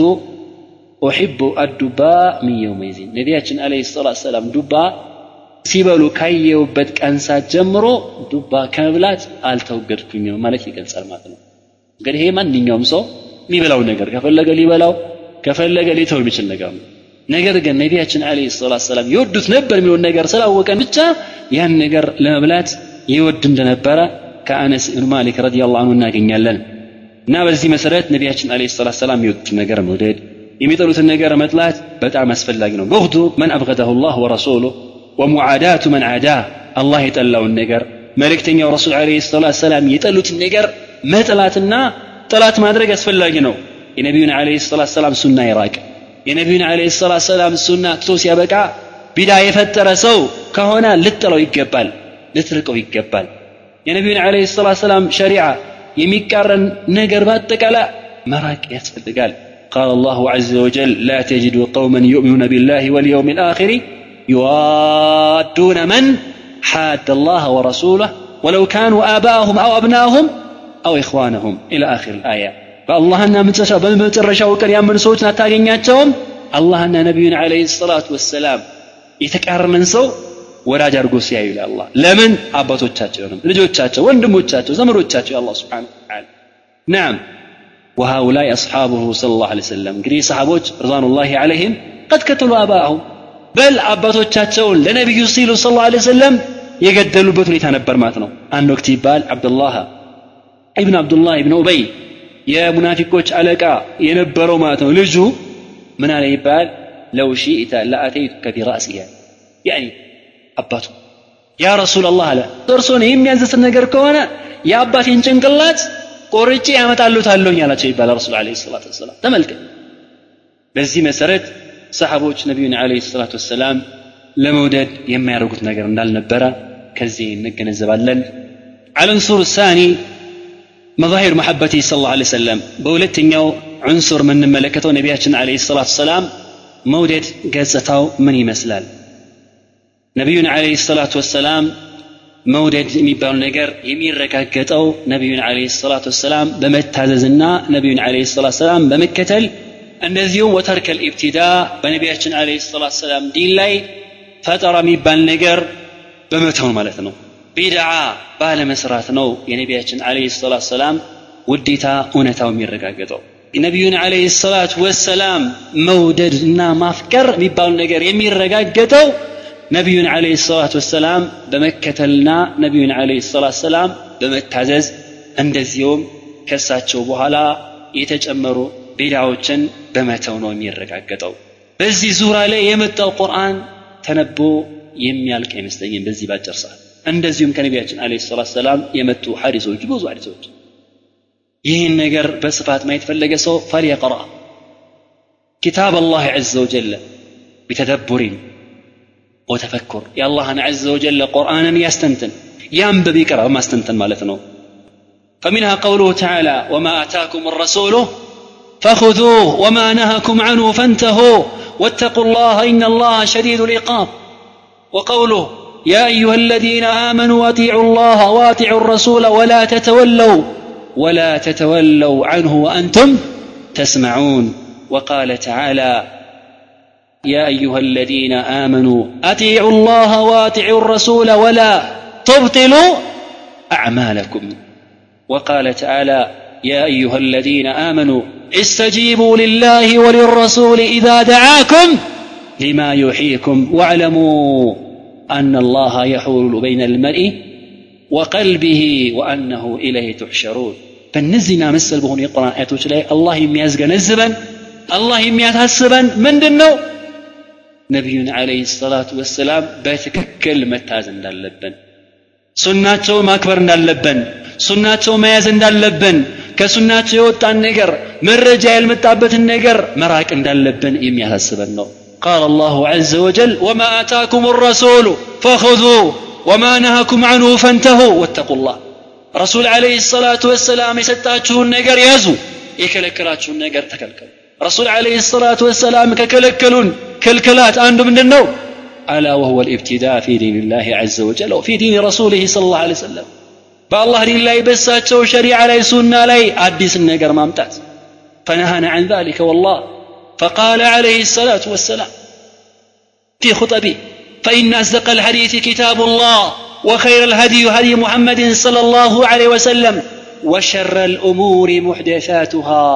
ኡሕቡ አዱባ ምን ነቢያችን አለ ሰላት ሰላም ዱባ ሲበሉ ካየውበት ቀን ሰዓት ጀምሮ ዱባ ከመብላት አልተወገድኩኝም ማለት ይገልጻል ማለት ነው። እንግዲህ ይሄ ማንኛውም ሰው የሚበላው ነገር ከፈለገ ሊበላው ከፈለገ ሊተው የሚችል ነገር ነው። ነገር ግን ነቢያችን አለ ሰላት ሰላም ይወዱት ነበር የሚለውን ነገር ስላወቀን ብቻ ያን ነገር ለመብላት ይወድ እንደነበረ ከአነስ ብን ማሊክ ረዲ ላሁ አንሁ እናገኛለን እና በዚህ መሰረት ነቢያችን አለ ሰላት ሰላም የሚወዱትን ነገር መውደድ የሚጠሉትን ነገር መጥላት በጣም አስፈላጊ ነው በሁዱ መን አብገደሁ ላህ ወረሱሉ ወሙዓዳቱ መን ዓዳ አላህ የጠላውን ነገር መልእክተኛው ረሱል አለ ሰላት ሰላም የጠሉትን ነገር መጥላትና ጠላት ማድረግ አስፈላጊ ነው የነቢዩን አለ ሰላት ሰላም ሱና ይራቅ የነቢዩን አለ ሰላት ሰላም ሱና ትቶ ሲያበቃ ቢዳ የፈጠረ ሰው ከሆነ ልጥለው ይገባል ልትርቀው ይገባል የነቢዩን አለ ሰላት ሰላም ሸሪዓ የሚቃረን ነገር በአጠቃላይ መራቅ ያስፈልጋል قال الله عز وجل لا تجد قوما يؤمنون بالله واليوم الآخر يوادون من حاد الله ورسوله ወለው ካኑ አባአሁም አው አብናሁም አው ኢኽዋነሁም ኢላ አኺር ልአያ በአላህና በመጨረሻው ቀን ያመኑ ሰዎችን አታገኛቸውም አላህና ነቢዩን ዓለይሂ ሰላቱ ወሰላም የተቃረነን ሰው ወዳጅ አድርጎ ሲያዩ አላህ ለምን አባቶቻቸውንም ልጆቻቸው ወንድሞቻቸው ዘመዶቻቸው አላህ ስብሓን ተዓላ ናም وهؤلاء أصحابه صلى الله عليه وسلم እንግዲህ ሰሃቦች رضوان الله عليهم قد قتلوا آباءهم በል አባቶቻቸውን ለነቢዩ ሲሉ ስ ላ ሰለም የገደሉበት ሁኔታ ነበር ማለት ነው አንድ ወቅት ይባል አብዱላህ ኢብን አብዱላህ ኢብን ኡበይ የሙናፊቆች አለቃ የነበረው ማለት ነው ልጁ ምን አለ ይባል ለው ሺእተ ለአተይቱከ ቢራእሲያ ያኒ አባቱ ያ ረሱል አላህ አለ እርሶን የሚያዘስን ነገር ከሆነ የአባቴን ጭንቅላት ቆርጬ ያመጣሉታለሁኝ አላቸው ይባላል ረሱል አለ ሰላት ወሰላም ተመልከት በዚህ መሰረት ሰሓቦች ነቢዩን አለ ሰላት ወሰላም ለመውደድ የማያደርጉት ነገር እንዳልነበረ ከዚህ እንገነዘባለን አልንሱር ሳኒ መዛሂር መሐበቲ ስ ላ ሰለም በሁለተኛው ዑንሱር የምንመለከተው ነቢያችን አለ ሰላት ወሰላም መውደድ ገጽታው ምን ይመስላል ነቢዩን አለ ሰላት ወሰላም መውደድ የሚባሉ ነገር የሚረጋገጠው ነቢዩን አለ ሰላት ወሰላም በመታዘዝና ነቢዩን አለ ሰላት ሰላም በመከተል እንደዚሁም ወተርከል ኢብቲዳ በነቢያችን አለ ሰላት ሰላም ዲን ላይ ፈጠራ የሚባል ነገር በመተው ማለት ነው ቢድዓ ባለመስራት ነው የነቢያችን አለ ሰላት ሰላም ውዴታ እውነታው የሚረጋገጠው ነቢዩን አለ ሰላት ወሰላም መውደድ እና ማፍቀር የሚባሉ ነገር የሚረጋገጠው نبي عليه الصلاة والسلام بمكة لنا نبي عليه الصلاة والسلام بمتعزز عند اليوم كساتشو بوهلا يتجمرو بدعوتشن بما تونو ميرك عكتو بزي زورا لي يمت القرآن تنبو يميالك يمستيين بزي باجر صح عند اليوم كان عليه الصلاة والسلام يمتو حارسو جبوزو حارسو يهين نقر بصفات ما يتفلق سو فليقرأ كتاب الله عز وجل بتدبرين وتفكر. يا الله عز وجل قرآنا يستنتن. ينبب يقرأ ما استنتن مالتنا فمنها قوله تعالى وما آتاكم الرسول فخذوه وما نهكم عنه فانتهوا واتقوا الله إن الله شديد العقاب. وقوله يا أيها الذين آمنوا أطيعوا الله وأطيعوا الرسول ولا تتولوا ولا تتولوا عنه وأنتم تسمعون. وقال تعالى يا أيها الذين آمنوا أطيعوا الله وأطيعوا الرسول ولا تبطلوا أعمالكم. وقال تعالى يا أيها الذين آمنوا استجيبوا لله وللرسول إذا دعاكم لما يحييكم واعلموا أن الله يحول بين المرء وقلبه وأنه إليه تحشرون. በእነዚህና መሰል በሆኑ የቁርአን الله ላይ አላህ الله አላህ የሚያታስበን من دنو؟ نبينا عليه الصلاه والسلام بيتك كل ما ነቢዩን አለህ ሰላቱ ወሰላም በትክክል መታዘ እንዳለብን ሱናቸው ማክበር እንዳለብን ሱናቸው መያዝ እንዳለብን ከሱናቸው የወጣን ነገር መረጃ ያልመጣበትን ነገር መራቅ እንዳለብን የሚያሳስበን ነው። قال الله عز وجل وما آتاكم الرسول فخذوا وما نهاكم عنه فانتهوا واتقوا الله رسول عليه الصلاة والسلام يستاتشون نجر يزو يكلك راتشون نجر تكلكل رسول عليه الصلاة والسلام ከከለከሉን كلكلات አንዱ ምንድን ነው ألا وهو الابتداء في دين الله عز وجل وفي دين رسوله صلى الله عليه وسلم በአላህ ዲን ላይ በሳቸው ሸሪዓ ላይ ሱና ላይ አዲስን ነገር ማምጣት فنهانا عن ذلك والله فقال عليه الصلاة والسلام في خطبه فإن أصدق الحديث كتاب الله وخير الهدي هدي محمد صلى الله عليه وسلم وشر الأمور محدثاتها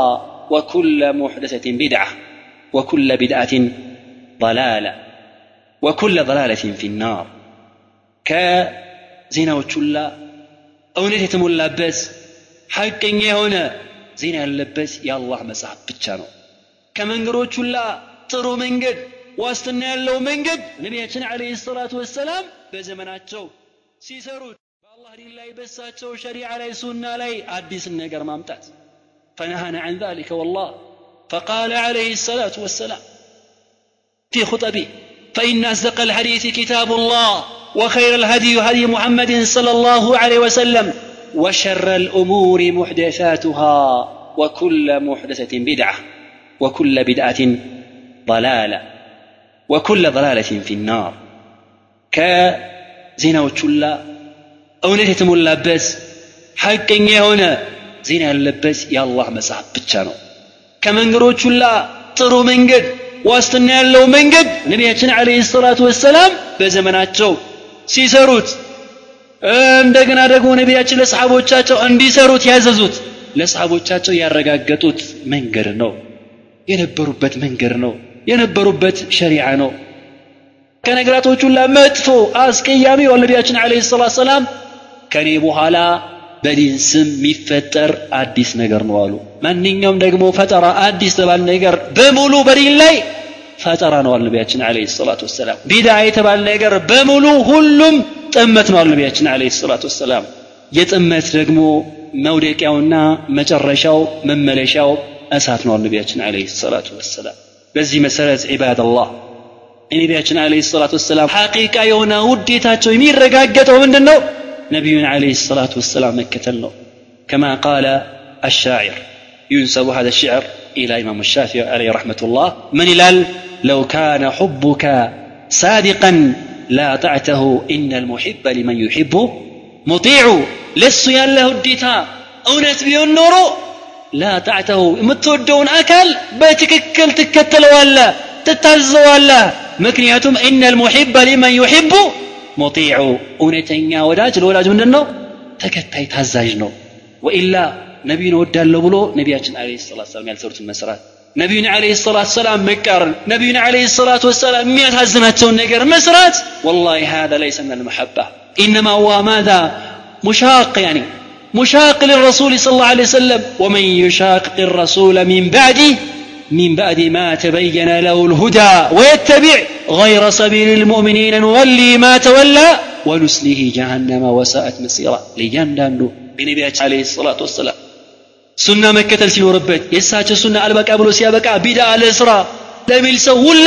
وكل محدثة بدعة وكل بدعة ضلالة وكل ضلالة في النار كزنا وتشلا እውነት የተሞላበት ሐቀኛ የሆነ ዜና ያለበት የአላህ መጽሐፍ ብቻ ነው ከመንገዶች ሁላ ጥሩ መንገድ ዋስትና ያለው መንገድ ነቢያችን አለህ ሰላቱ ወሰላም በዘመናቸው ሲሰሩት በአላህ ዲን ላይ በሳቸው ሸሪዓ ላይ ሱና ላይ አዲስን ነገር ማምጣት فنهانا عن ذلك والله. فقال عليه الصلاة والسلام في خطبه فإن أصدق الحديث كتاب الله وخير الهدي هدي محمد صلى الله عليه وسلم وشر الأمور محدثاتها وكل محدثة بدعة وكل بدعة ضلالة وكل ضلالة في النار. كزنا كزينة وشلة أونت تملبس حقا هنا ዜና ያለበት የአላህ መጽሐፍ ብቻ ነው። ከመንገዶች ሁላ ጥሩ መንገድ ዋስትና ያለው መንገድ ነቢያችን አለይሂ ሰላቱ ወሰላም በዘመናቸው ሲሰሩት እንደገና ደግሞ ነቢያችን ለሰሓቦቻቸው እንዲሰሩት ያዘዙት ለሰሓቦቻቸው ያረጋገጡት መንገድ ነው። የነበሩበት መንገድ ነው። የነበሩበት ሸሪዓ ነው። ከነገራቶች ሁላ መጥፎ አስቀያሚ ነቢያችን አለይሂ ሰላቱ ሰላም ከኔ በኋላ በዲን ስም የሚፈጠር አዲስ ነገር ነው አሉ። ማንኛውም ደግሞ ፈጠራ አዲስ ተባለ ነገር በሙሉ በዲን ላይ ፈጠራ ነው አሉ ነቢያችን አለይሂ ሰላቱ ወሰላም። ቢዳ የተባለ ነገር በሙሉ ሁሉም ጥመት ነው አሉ ነቢያችን አለይሂ ሰላቱ ወሰላም። የጥመት ደግሞ መውደቂያውና መጨረሻው መመለሻው እሳት ነው አሉ ነቢያችን አለይሂ ሰላቱ ወሰላም። በዚህ መሰረት ዒባደላህ የነቢያችን አለይሂ ሰላቱ ወሰላም ሐቂቃ የሆነ ውዴታቸው የሚረጋገጠው ምንድን ነው نبينا عليه الصلاة والسلام مكة له. كما قال الشاعر ينسب هذا الشعر إلى إمام الشافعي عليه رحمة الله من إلال؟ لو كان حبك صادقا لا طعته إن المحب لمن يحب مطيع. لس ياله الديتا أونت بيون نورو لا طعته. متودون أكل؟ بتككل تكتل ولا تتهز ولا. مكنياتهم إن المحب لمن يحب ሙጢዑ እውነተኛ ወዳጅ ለወዳጅ ምንድን ነው ተከታይ ታዛዥ ነው ወኢላ ነቢዩን እወዳለሁ ብሎ ነቢያችን አለ ሰላት ሰላም ያልሰሩትን መስራት ነቢዩን አለ ሰላት ሰላም መቃረን ነቢዩን አለ ሰላት ወሰላም የሚያሳዝናቸውን ነገር መስራት ወላሂ هذا ليس من المحبة إنما هو ماذا مشاق يعني مشاق للرسول صلى الله عليه وسلم ومن يشاقق الرسول من بعده من بعد ما تبين له الهدى ويتبع غير سبيل المؤمنين نولي ما تولى ونسله جهنم وساءت مصيرا لياندانو بنبيات عليه الصلاة والسلام سنة مكة ሲኖርበት የእሳቸው ሱና አልበቃ ብሎ ሲያበቃ ቢዳ ለስራ ለሚል ሰው ሁላ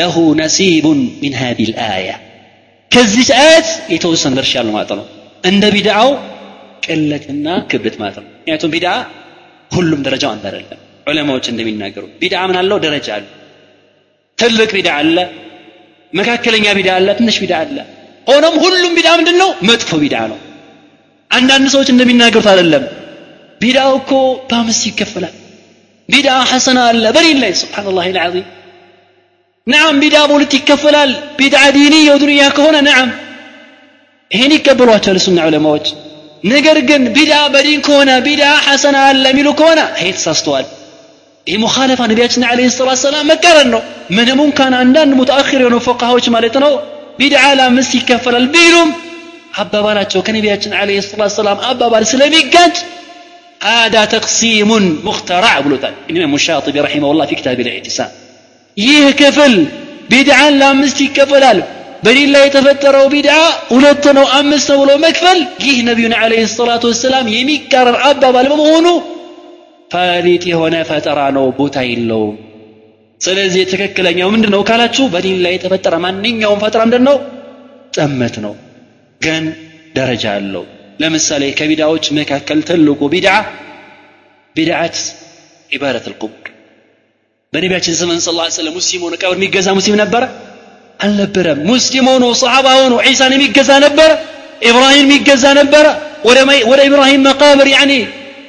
له نسيب من هذه الآية ከዚች አያት የተወሰነ ድርሻ ያለው ማለት ነው እንደ ቢድዓው ቅለትና ክብደት ማለት ነው ምክንያቱም ቢድዓ ሁሉም ደረጃው አንድ አይደለም ዑለማዎች እንደሚናገሩ ቢድዓ ምን አለው ደረጃ አለ ትልቅ ቢድዓ አለ መካከለኛ ቢድዓ አለ ትንሽ ቢድዓ አለ ሆኖም ሁሉም ቢድዓ ምንድን ነው መጥፎ ቢድዓ ነው አንዳንድ ሰዎች እንደሚናገሩት አይደለም ቢድዓው እኮ በአምስት ይከፈላል ቢድዓ ሐሰና አለ በዲን ላይ ስብሓንላህ ልዓዚም ነዓም ቢድዓ በሁለት ይከፈላል ቢድዓ ዲንያ ወዱንያ ከሆነ ነዓም ይሄን ይቀበሏቸዋል ሱና ዑለማዎች ነገር ግን ቢድዓ በዲን ከሆነ ቢድዓ ሐሰና አለ የሚሉ ከሆነ ይሄ ተሳስተዋል ይህ ሙኻለፋ ነቢያችን አለ ሰላት ሰላም መቀረን ነው ምንም እንኳን አንዳንድ ሙተአኺር የሆኑ ፈቃሃዎች ማለት ነው ቢድዓ ለአምስት ይከፈላል ቢሉም አባባላቸው ከነቢያችን አለ ሰላት ሰላም አባባል ስለሚጋጭ هذا تقسيم مخترع ብሎታል ኢማም ሻጢቢ ረሒመሁላህ ፊ ኪታብ ልኢዕቲሳም ይህ ክፍል ቢድዓን ለአምስት ይከፈላል በዲን ላይ የተፈጠረው ቢድዓ ሁለት ነው አምስት ነው ብሎ መክፈል ይህ ነቢዩን አለ ሰላቱ ወሰላም የሚቃረር አባባል በመሆኑ ፈሊጥ የሆነ ፈጠራ ነው ቦታ የለውም ስለዚህ ትክክለኛው ምንድን ነው ካላችሁ በዲን ላይ የተፈጠረ ማንኛውም ፈጠራ ምንድን ነው ጠመት ነው ግን ደረጃ አለው ለምሳሌ ከቢድዓዎች መካከል ትልቁ ቢድዓ ቢድዓት ዒባደት ልቁቡር በነቢያችን ዘመን ስ ላ ስለም ሙስሊም ሆነ ቀብር የሚገዛ ሙስሊም ነበረ አልነበረም ሙስሊም ሆኖ ሰሓባ ሆኖ ዒሳን የሚገዛ ነበረ ኢብራሂም የሚገዛ ነበረ ወደ ኢብራሂም መቃብር ያኒ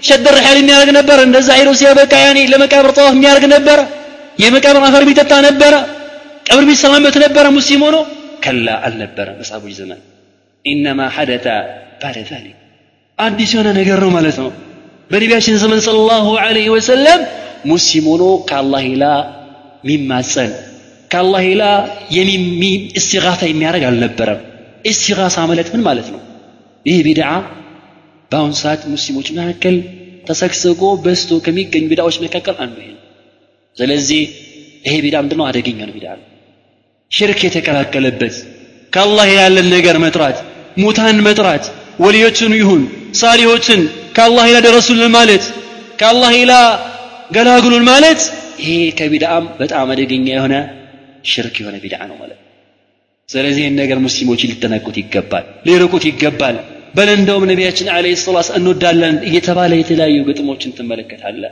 ሸድ ርሓል የሚያደርግ ነበረ እንደዛ ሄዶ ሲያበቃ ያኒ ለመቃብር ጠዋፍ የሚያደርግ ነበረ የመቃብር አፈር የሚጠጣ ነበረ ቀብር የሚሰማበት ነበረ ሙስሊም ሆኖ ከላ አልነበረ በሳቦች ዘመን ኢነማ ሐደተ ባደ ዛሊክ አዲስ የሆነ ነገር ነው ማለት ነው በነቢያችን ዘመን ስለ ላሁ ዐለይሂ ወሰለም ሙስሊም ሆኖ ከአላህ ሌላ የሚማጸን ከአላህ ሌላ እስቲጋታ የሚያደርግ አልነበረም እስቲጋሳ ማለት ምን ማለት ነው ይህ ቢድዓ በአሁኑ ሰዓት ሙስሊሞች መካከል ተሰግስጎ በስቶ ከሚገኙ ቢድዓዎች መካከል አንዱ ይሄ ስለዚህ ይሄ ቢድዓ ምንድነው? አደገኛ ነው ነው። ሽርክ የተቀላቀለበት ከአላህ ያለን ነገር መጥራት ሙታን መጥራት ወልዮችን ይሁን ሳሊሆችን ከአላህ ላ ደረሱልን ማለት ከአላህ ላ ገላግሉን ማለት ይሄ ከቢድዓም በጣም አደገኛ የሆነ ሽርክ የሆነ ቢድዓ ነው ማለት። ስለዚህ ይህን ነገር ሙስሊሞች ሊጠነቁት ይገባል ሊርቁት ይገባል በል እንደውም ነቢያችን አለ ሰላት እንወዳለን እየተባለ የተለያዩ ግጥሞችን ትመለከታለ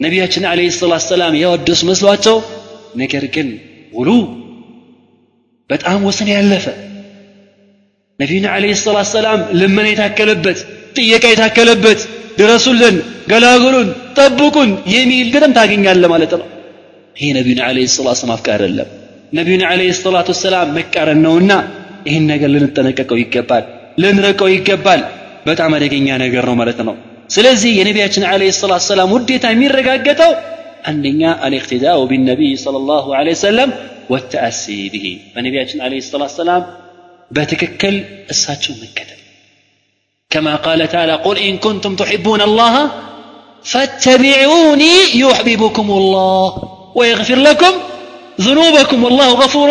ነቢያችን አለ ሰላት ሰላም ያወደሱ መስሏቸው ነገር ግን ውሉ በጣም ወሰን ያለፈ ነቢዩን ዓለይሂ ሰላቱ ሰላም ልመና የታከለበት ጥየቃ የታከለበት ድረሱልን፣ ገላግሉን፣ ጠብቁን የሚል ግጥም ታገኛለህ ማለት ነው። ይሄ ነቢዩን ዓለይሂ ሰላቱ ሰላም ማፍቀር አይደለም። ነቢዩን ዓለይሂ ሰላቱ ሰላም መቃረን ነውና ይህን ነገር ልንጠነቀቀው ይገባል፣ ልንረቀው ይገባል። በጣም አደገኛ ነገር ነው ማለት ነው። ስለዚህ የነቢያችን ዓለይሂ ሰላቱ ሰላም ውዴታ የሚረጋገጠው አንደኛ አልእቅትዳኡ ቢነቢይ ሰለላሁ ዐለይሂ ወሰለም ወተአሲ ብሂ በነቢያችን ዓለይሂ ሰላቱ ሰላም በትክክል እሳቸው መከተል ከማ ቃለ ተዓላ ቁል ኢን ኩንቱም ትሕቡን አላህ فاتبعوني يحببكم الله ويغفر لكم ذنوبكم والله غفور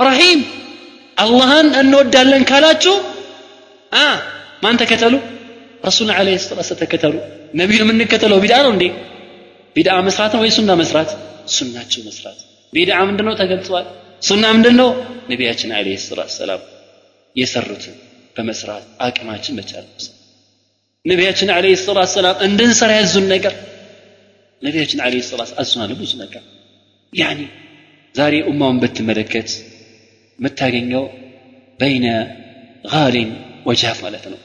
رحيم አላህን እንወዳለን ካላችሁ አ ማን ተከተሉ? ረሱል ዓለይሂ ሰላቱ ተከተሉ። ነቢዩን የምንከተለው ቢድዓ ነው እንዴ? ቢድዓ መስራት ነው ወይ ሱና መስራት? ሱናቸው መስራት። ቢድዓ ምንድነው ተገልጿል? ሱና ምንድነው? ነቢያችን ዓለይሂ ሰላቱ ሰላም የሰሩትን በመስራት አቅማችን መቻል ነቢያችን ዓለይሂ ሰላቱ ሰላም እንድንሰራ ያዙን ነገር። ነቢያችን ዓለይሂ ሰላቱ አዙናል ብዙ ነገር። ያኒ ዛሬ ኡማውን ብትመለከት የምታገኘው በይነ ጋሊን ወጃፍ ማለት ነው።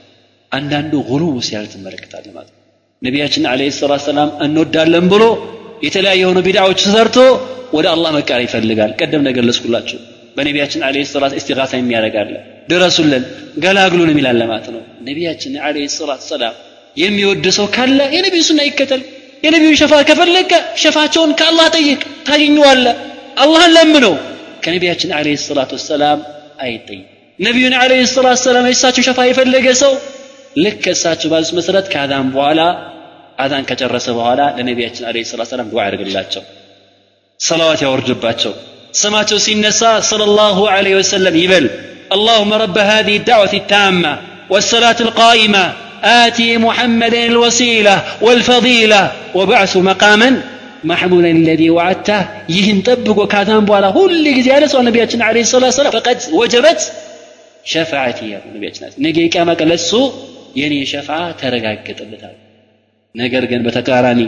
አንዳንዱ ጉሉ ሲያል ትመለከታለህ ማለት ነው። ነቢያችን ዓለይሂ ሰላቱ ሰላም እንወዳለን ብሎ የተለያየ የሆኑ ቢድዓዎች ሰርቶ ወደ አላህ መቃር ይፈልጋል። ቀደም ነገለጽኩላችሁ በነቢያችን ዓለይሂ ሰላቱ እስቲጋሳ የሚያደርጋለ ድረሱልን ገላግሉን የሚላለ ማለት ነው። ነቢያችን ዓለይሂ ሰላቱ ሰላም የሚወድ ሰው ካለ የነቢዩ ሱና ይከተል። የነቢዩ ሸፋ ከፈለገ ሸፋቸውን ከአላህ ጠይቅ ታገኘዋለ አላህን ለምነው። ከነቢያችን ዓለይሂ ሰላቱ ወሰላም አይጠይቅ ነቢዩን ዓለይሂ ሰላቱ ሰላም የእሳቸው ሸፋ የፈለገ ሰው ልክ እሳቸው ባሉት መሰረት ከአዛን በኋላ አዛን ከጨረሰ በኋላ ለነቢያችን ዓለይሂ ሰላቱ ሰላም ዱዓ ያደርግላቸው ሰላዋት ያወርድባቸው ስማቸው ሲነሳ ሰለላሁ ዐለይሂ ወሰለም ይበል اللهم رب هذه الدعوة التامة والصلاة القائمة آتي محمدا الوسيلة والفضيلة وبعث مقاما محمودا الذي وعدته يهن طبق وكاتان بوالا كل جزي على سؤال نبياتنا عليه الصلاة والسلام فقد وجبت ሸፋዓት እያሉ ነቢያችን ነገ የቂያማ ቀን ለሱ የኔ ሸፋ ተረጋገጠበታል ነገር ግን በተቃራኒ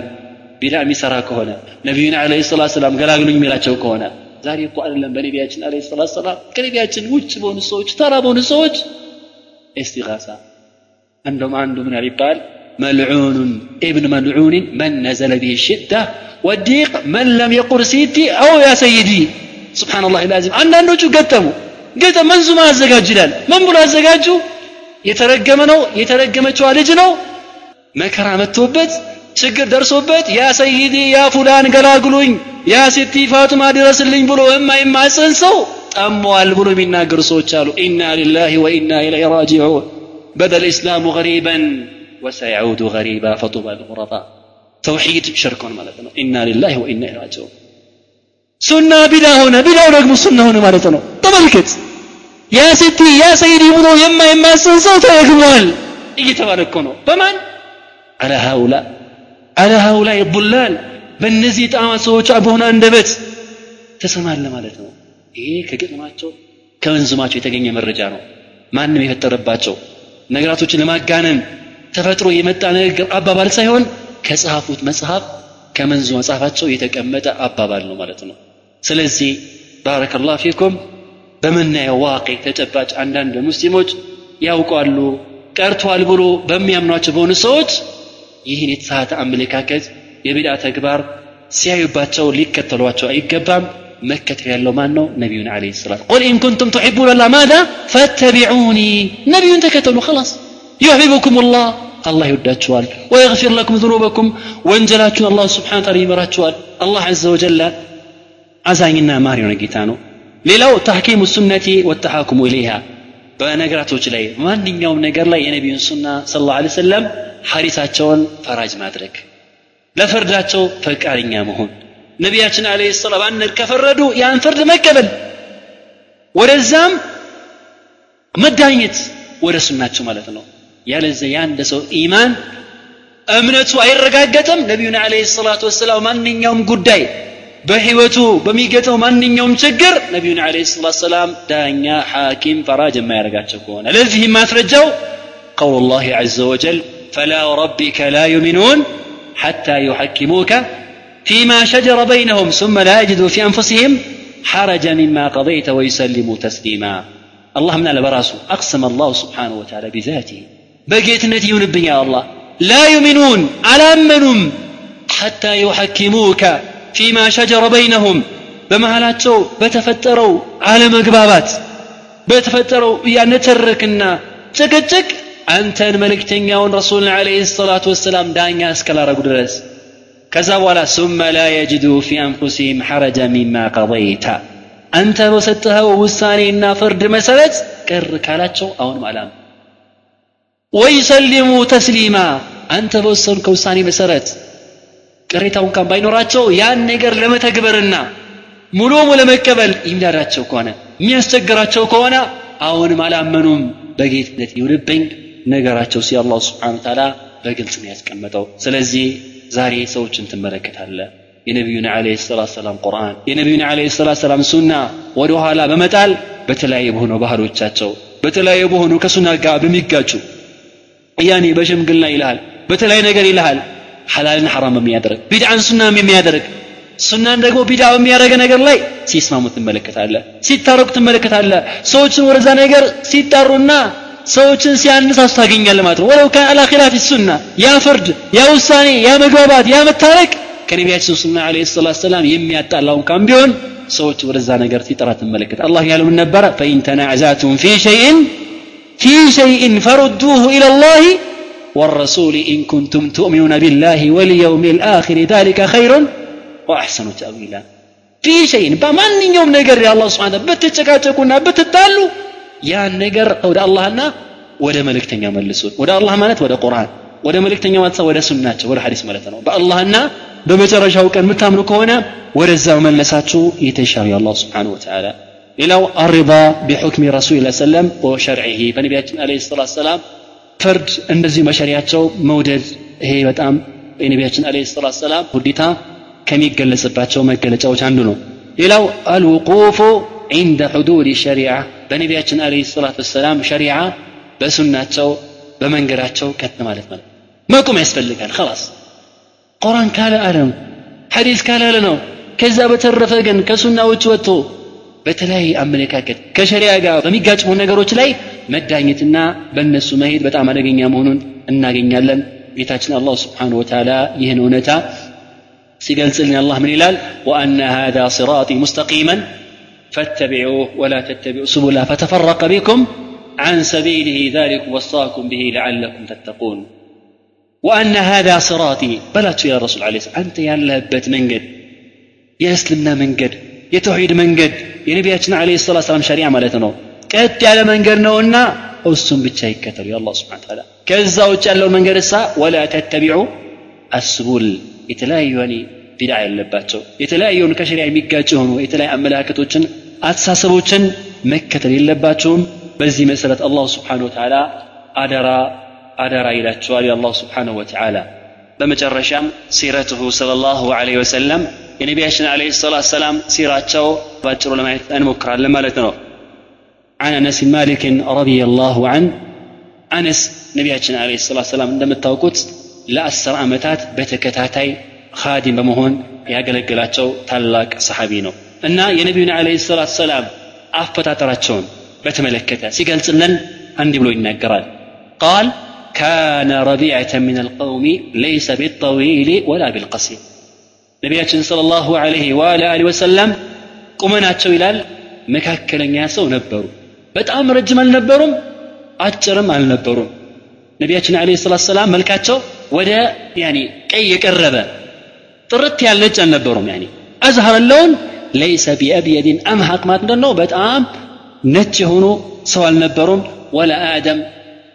ቢዳ የሚሰራ ከሆነ ነቢዩን አለ ሰላ ሰላም ገላግሉኝ የሚላቸው ከሆነ ዛሬ እኮ አይደለም በነቢያችን አለ ሰላ ሰላም ከነቢያችን ውጭ በሆኑ ሰዎች ተራ በሆኑ ሰዎች እስቲጋሳ እንደውም አንዱ ምን ያል ይባል መልዑኑን ኢብን መልዑንን መን ነዘለ ብህ ሽዳ ወዲቅ መን ለም የቁር ሲቲ አው ያ ሰይዲ ስብሓን ላ ላዚም አንዳንዶቹ ገጠሙ ገጠ መንዙማ አዘጋጅ ይላል ምን ብሎ አዘጋጁ የተረገመ ነው የተረገመችዋ ልጅ ነው መከራ መጥቶበት ችግር ደርሶበት ያ ሰይዲ ያ ፉላን ገላግሉኝ ያ ሲቲ ፋጡማ ድረስልኝ ብሎ የማይማፀን ሰው ጠሟል ብሎ የሚናገሩ ሰዎች አሉ ኢና ሊላሂ ወኢና ኢለይሂ ራጂዑን በዳ ልእስላሙ ገሪበን ወሰያዑዱ ገሪባ ፈጡባ ልጉረባ ተውሒድ ሽርኮን ማለት ነው ኢና ሊላሂ ወኢና ኢለይሂ ራጂዑን ሱና ቢዳ ሆነ ቢዳው ደግሞ ሱና ሆነ ማለት ነው። ተመልከት። ያ ሲቲ ያ ሰይዲ ብሎ የማይማስን ሰው ተረግሟል። እየተባለ እኮ ነው። በማን? አለ ሀውላ። አለ ሀውላ ይቡላል በእነዚህ ጣማ ሰዎች በሆነ አንደበት ተሰማለ ማለት ነው። ይሄ ከግጥማቸው ከመንዙማቸው የተገኘ መረጃ ነው። ማንም የፈጠረባቸው ነገራቶችን ለማጋነን ተፈጥሮ የመጣ ንግግር አባባል ሳይሆን ከጻፉት መጽሐፍ ከመንዙ መጽሐፋቸው የተቀመጠ አባባል ነው ማለት ነው። ስለዚህ ባረከላህ ፊኩም በምናየው ዋቂ ተጨባጭ አንዳንድ ሙስሊሞች ያውቋሉ ቀርቷል ብሎ በሚያምኗቸው በሆኑ ሰዎች ይህን የተሳተ አመለካከት የቢድዓ ተግባር ሲያዩባቸው ሊከተሏቸው አይገባም መከተል ያለው ማን ነው ነቢዩን አለ ሰላት ቁል ኢን ኩንቱም ትሕቡን ላ ማዳ ፈተቢዑኒ ነቢዩን ተከተሉ ላስ ዩሕቢቡኩም ላህ አላህ ይወዳችኋል ወየግፊር ለኩም ዝኑበኩም ወንጀላችሁን አላህ ስብሓን ታላ ይመራችኋል አላህ ዘ ወጀላ አዛኝና ማር የሆነ ጌታ ነው ሌላው ተሕኪሙ ሱነቲ ወተሐኩሙ ኢለይሃ በነገራቶች ላይ ማንኛውም ነገር ላይ የነቢዩን ሱና ስለ ላ ሰለም ሐዲሳቸውን ፈራጅ ማድረግ ለፍርዳቸው ፈቃደኛ መሆን ነቢያችን አለ ሰላም አንድ ከፈረዱ ያን ፍርድ መቀበል ወደዛም መዳኘት ወደ ሱናቸው ማለት ነው ያለዚ የአንድ ሰው ኢማን እምነቱ አይረጋገጥም ነቢዩን አለ ሰላቱ ወሰላም ማንኛውም ጉዳይ በህይወቱ በሚገጠው ማንኛውም ችግር ነቢዩን አለ ሰላት ሰላም ዳኛ ሐኪም ፈራጅ የማያደርጋቸው ከሆነ ለዚህም ማስረጃው قول الله عز وجل فلا وربك لا يؤمنون حتى يحكموك فيما شجر بينهم ثم لا يجدوا في انفسهم حرجا مما قضيت ويسلموا تسليما አላህ ምን አለ በራሱ አቅሰመ አላሁ ስብሓነሁ ወተዓላ ቢዛቲህ በጌትነት ይሁንብኝ ያ አላህ ላ ዩሚኑን አላመኑም ሐታ ዩሐኪሙከ فيما شجر بينهم بمهلاتو بتفتروا على مقبابات بتفتروا يا نتركنا تكتك أنت الملك تنياون رسول عليه الصلاة والسلام دانيا اسكلا درس كذا ولا ثم لا يجدوا في أنفسهم حرجا مما قضيت أنت وستها وساني إنا فرد مسلت كر كالاتشو أو المعلم ويسلموا تسليما أنت وصلك وساني مسلت ቅሬታው እንኳን ባይኖራቸው ያን ነገር ለመተግበርና ሙሉሙ ለመቀበል የሚዳዳቸው ከሆነ የሚያስቸግራቸው ከሆነ አሁንም አላመኑም። በጌትነት ይሁንብኝ። ነገራቸው ሲ አላሁ ስብሓን ተዓላ በግልጽ ነው ያስቀመጠው። ስለዚህ ዛሬ ሰዎችን ትመለከታለ የነቢዩን ለ ሰላት ሰላም ቁርአን የነቢዩን ለ ሰላት ሰላም ሱና ወደ ኋላ በመጣል በተለያየ በሆነው ባህሎቻቸው በተለያየ በሆኑ ከሱና ጋር በሚጋጩ ያኔ በሽምግልና ይልሃል በተለያየ ነገር ይልሃል ሐላልን ሐራም የሚያደርግ ቢድዓን ሱናም የሚያደርግ ሱናን ደግሞ ቢድዓ የሚያደረገ ነገር ላይ ሲስማሙ ትመለከታለ ሲታረቁ ትመለከታለ ሰዎችን ወደዛ ነገር ሲጠሩና ሰዎችን ሲያነሳሱ ታገኛለ ማለት ነው ወለው ካን አላ ኪላፍ ሱና ያ ፍርድ ያ ውሳኔ ያ መግባባት ያ መታረቅ ከነቢያችን ሱና አለ ሰላት ሰላም የሚያጣላውን ካም ቢሆን ሰዎች ወደዛ ነገር ሲጠራ ትመለከት አላህ ያለው ምን ነበረ ፈኢን ተናዕዛቱም ፊ ሸይን ፊ ሸይን ፈሩዱሁ ኢላ ላህ والرسول إن كنتم تؤمنون بالله واليوم الآخر ذلك خير وأحسن تأويلا في شيء بمن يوم نقر يا الله سبحانه بتتكاتكونا بتتالو يا نقر ودى الله أنا ودى ملك تنيا ملسون ودى الله مالت ودى قرآن ودى ملك تنيا مالت ودى سنة ودى حديث مالتنا بالله أنا بمجرشة وكان متامل كونا ودى الزاو ملساتو يتشار يا الله سبحانه وتعالى ሌላው አሪዳ ቢሑክሚ ረሱል ሰለም ወሸርዒሂ በነቢያችን አለ ሰላት ሰላም ፍርድ እንደዚህ መሸሪያቸው መውደድ ይሄ በጣም የነቢያችን አለ ሰላት ሰላም ውዲታ ከሚገለጽባቸው መገለጫዎች አንዱ ነው ሌላው አልውቁፉ ዒንደ ሕዱድ ሸሪዓ በነቢያችን አለ ሰላት ወሰላም ሸሪዓ በሱናቸው በመንገዳቸው ቀጥ ማለት ማለት መቆም ያስፈልጋል خلاص ቁርአን ካለ አለ ነው ሐዲስ ካለ አለ ነው ከዛ በተረፈ ግን ከሱና ውጭ ወጥቶ በተለያየ አመለካከት ከሸሪያ ጋር በሚጋጭ ነገሮች ላይ መዳኘትና በእነሱ መሄድ በጣም አደገኛ መሆኑን እናገኛለን። ጌታችን አላህ ስብሓን ወተላ ይህን እውነታ ሲገልጽልን አላህ ምን ይላል? ወአነ هذا صراطي ሙስተቂመን فاتبعوه ولا تتبعوا سبلا فتفرق بكم عن سبيله ذلك وصاكم به لعلكم تتقون وأن هذا صراطي بلاتش يا رسول عليه السلام أنت يا لهبت منجد يا اسلمنا منجد يا توحيد منجد يا نبياتنا عليه الصلاة والسلام شريعة مالتنا ቀጥ ያለ መንገድ ነውና እሱም ብቻ ይከተሉ የአላ ስብን ታላ ከዛ ውጭ ያለውን መንገድ እሳ ወላ ተተቢዑ አስቡል የተለያዩ ቢድዓ ያለባቸው የተለያየውን ከሸሪያ የሚጋጭ የሆኑ የተለያዩ አመለካከቶችን አስተሳሰቦችን መከተል የለባቸውም በዚህ መሰረት አላሁ ስብሓን ወተዓላ አደራ አደራ ይላቸዋል የአላሁ ስብሓንሁ ወተዓላ በመጨረሻም ሲረትሁ صለ ላሁ ለ ወሰለም የነቢያችን አለ ሰላት ሰላም ሲራቸው ባጭሩ ለማየት እንሞክራለን ማለት ነው عن أنس مالك رضي الله عنه أنس ነቢያችን አለ ሰላት ሰላም እንደምታውቁት ለአስር ዓመታት በተከታታይ ካዲም በመሆን ያገለገላቸው ታላቅ ሰሓቢ ነው እና የነቢዩን አለ ሰላት ሰላም አፈጣጠራቸውን በተመለከተ ሲገልጽልን እንዲህ ብሎ ይናገራል ቃል كان ربيعة من القوم ليس بالطويل ولا بالقصير ነቢያችን صلى الله عليه وآله آله وسلم ቁመናቸው ይላል መካከለኛ ሰው ነበሩ በጣም ረጅም አልነበሩም አጭርም አልነበሩም ነቢያችን አለ ሰላት ሰላም መልካቸው ወደ ያኒ ቀይ የቀረበ ጥርት ያለ ነጭ አልነበሩም ያኒ አዝሀር ለውን ለይሰ ቢአብየድን አምሐቅ ማለት ምንድን ነው በጣም ነጭ የሆኑ ሰው አልነበሩም ወላ አደም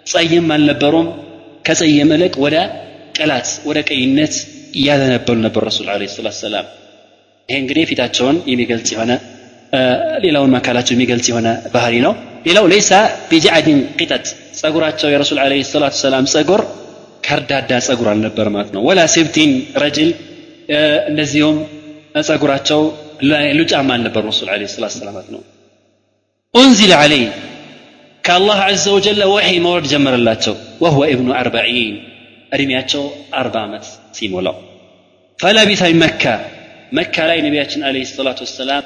ጸይም አልነበሩም ከጸይም እልቅ ወደ ቅላት ወደ ቀይነት እያዘነበሉ ነበር ረሱል አለ ሰላት ሰላም ይሄ እንግዲህ ፊታቸውን የሚገልጽ የሆነ ሌላውን አካላቸው የሚገልጽ የሆነ ባህሪ ነው ሌላው ለይሳ ቢጃዕድን ቂጠት ጸጉራቸው የረሱል አለ ሰላቱ ሰላም ጸጉር ከርዳዳ ጸጉር አልነበር ማለት ነው ወላ ሴብቲን ረጅል እንደዚሁም ጸጉራቸው ሉጫም አልነበር ረሱል አለ ሰላት ሰላም ነው ኡንዚለ አለይ ከአላህ ዘ ወጀለ ወሒ መውረድ ጀመረላቸው ወህወ እብኑ አርበዒን እድሜያቸው አርባ ዓመት ሲሞላው ፈለቢተ መካ መካ ላይ ነቢያችን አለ ሰላቱ ወሰላም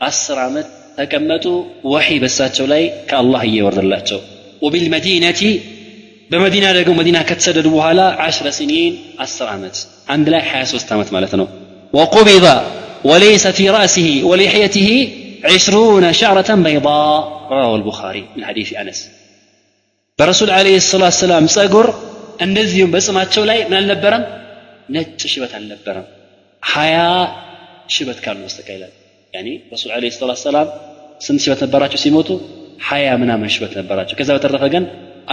عشر عامات تكمتوا وحي بساتو لاي كالله يورد الله وبالمدينة بمدينة لقوا مدينة كتسددوا على عشر سنين عشر عامات عند لا حاسو استعمت مالتنا وقبض وليس في رأسه ولحيته عشرون شعرة بيضاء. رواه البخاري من حديث أنس. برسول عليه الصلاة والسلام سأقر النزيم بس ما تولي من النبرم؟ نت شبت النبرم. حياة شبت كان مستقيلات ያኒ ረሱል አለ ሰላት ሰላም ስንት ሽበት ነበራቸው ሲሞቱ ሀያ ምናምን ሽበት ነበራቸው ከዛ በተረፈ ግን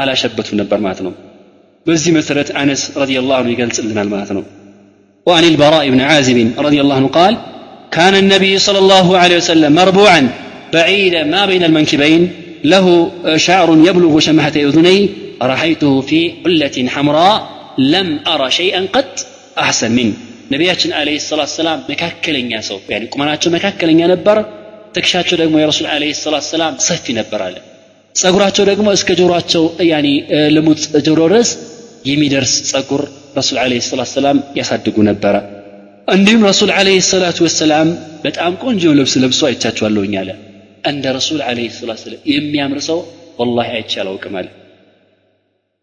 አላሸበቱም ነበር ማለት ነው በዚህ መሰረት አነስ ረዲየላሁ ዐንሁ ይገልጽልናል ማለት ነው وعن البراء بن عازب رضي الله عنه قال كان النبي صلى الله عليه وسلم مربوعا بعيدا ما بين المنكبين له شعر يبلغ شمهة أذنيه رأيته في حلة حمراء لم أرى شيئا قط أحسن منه ነቢያችን አለህ ሰላት ሰላም መካከለኛ ሰው ያኒ ቁመናቸው መካከለኛ ነበር ትከሻቸው ደግሞ የረሱል አለህ ሰላት ሰላም ሰፊ ነበር አለ ጸጉራቸው ደግሞ እስከ ጆሮቸው ያኒ ልሙጥ ጆሮ ድረስ የሚደርስ ጸጉር ረሱል አለህ ሰላት ሰላም ያሳድጉ ነበረ እንዲሁም ረሱል አለህ ሰላቱ ወሰላም በጣም ቆንጆ ልብስ ለብሶ አይቻቸዋለሁኝ አለ እንደ ረሱል አለህ ሰላት ሰላም የሚያምር ሰው ወላሂ አይቼ አላውቅም አለ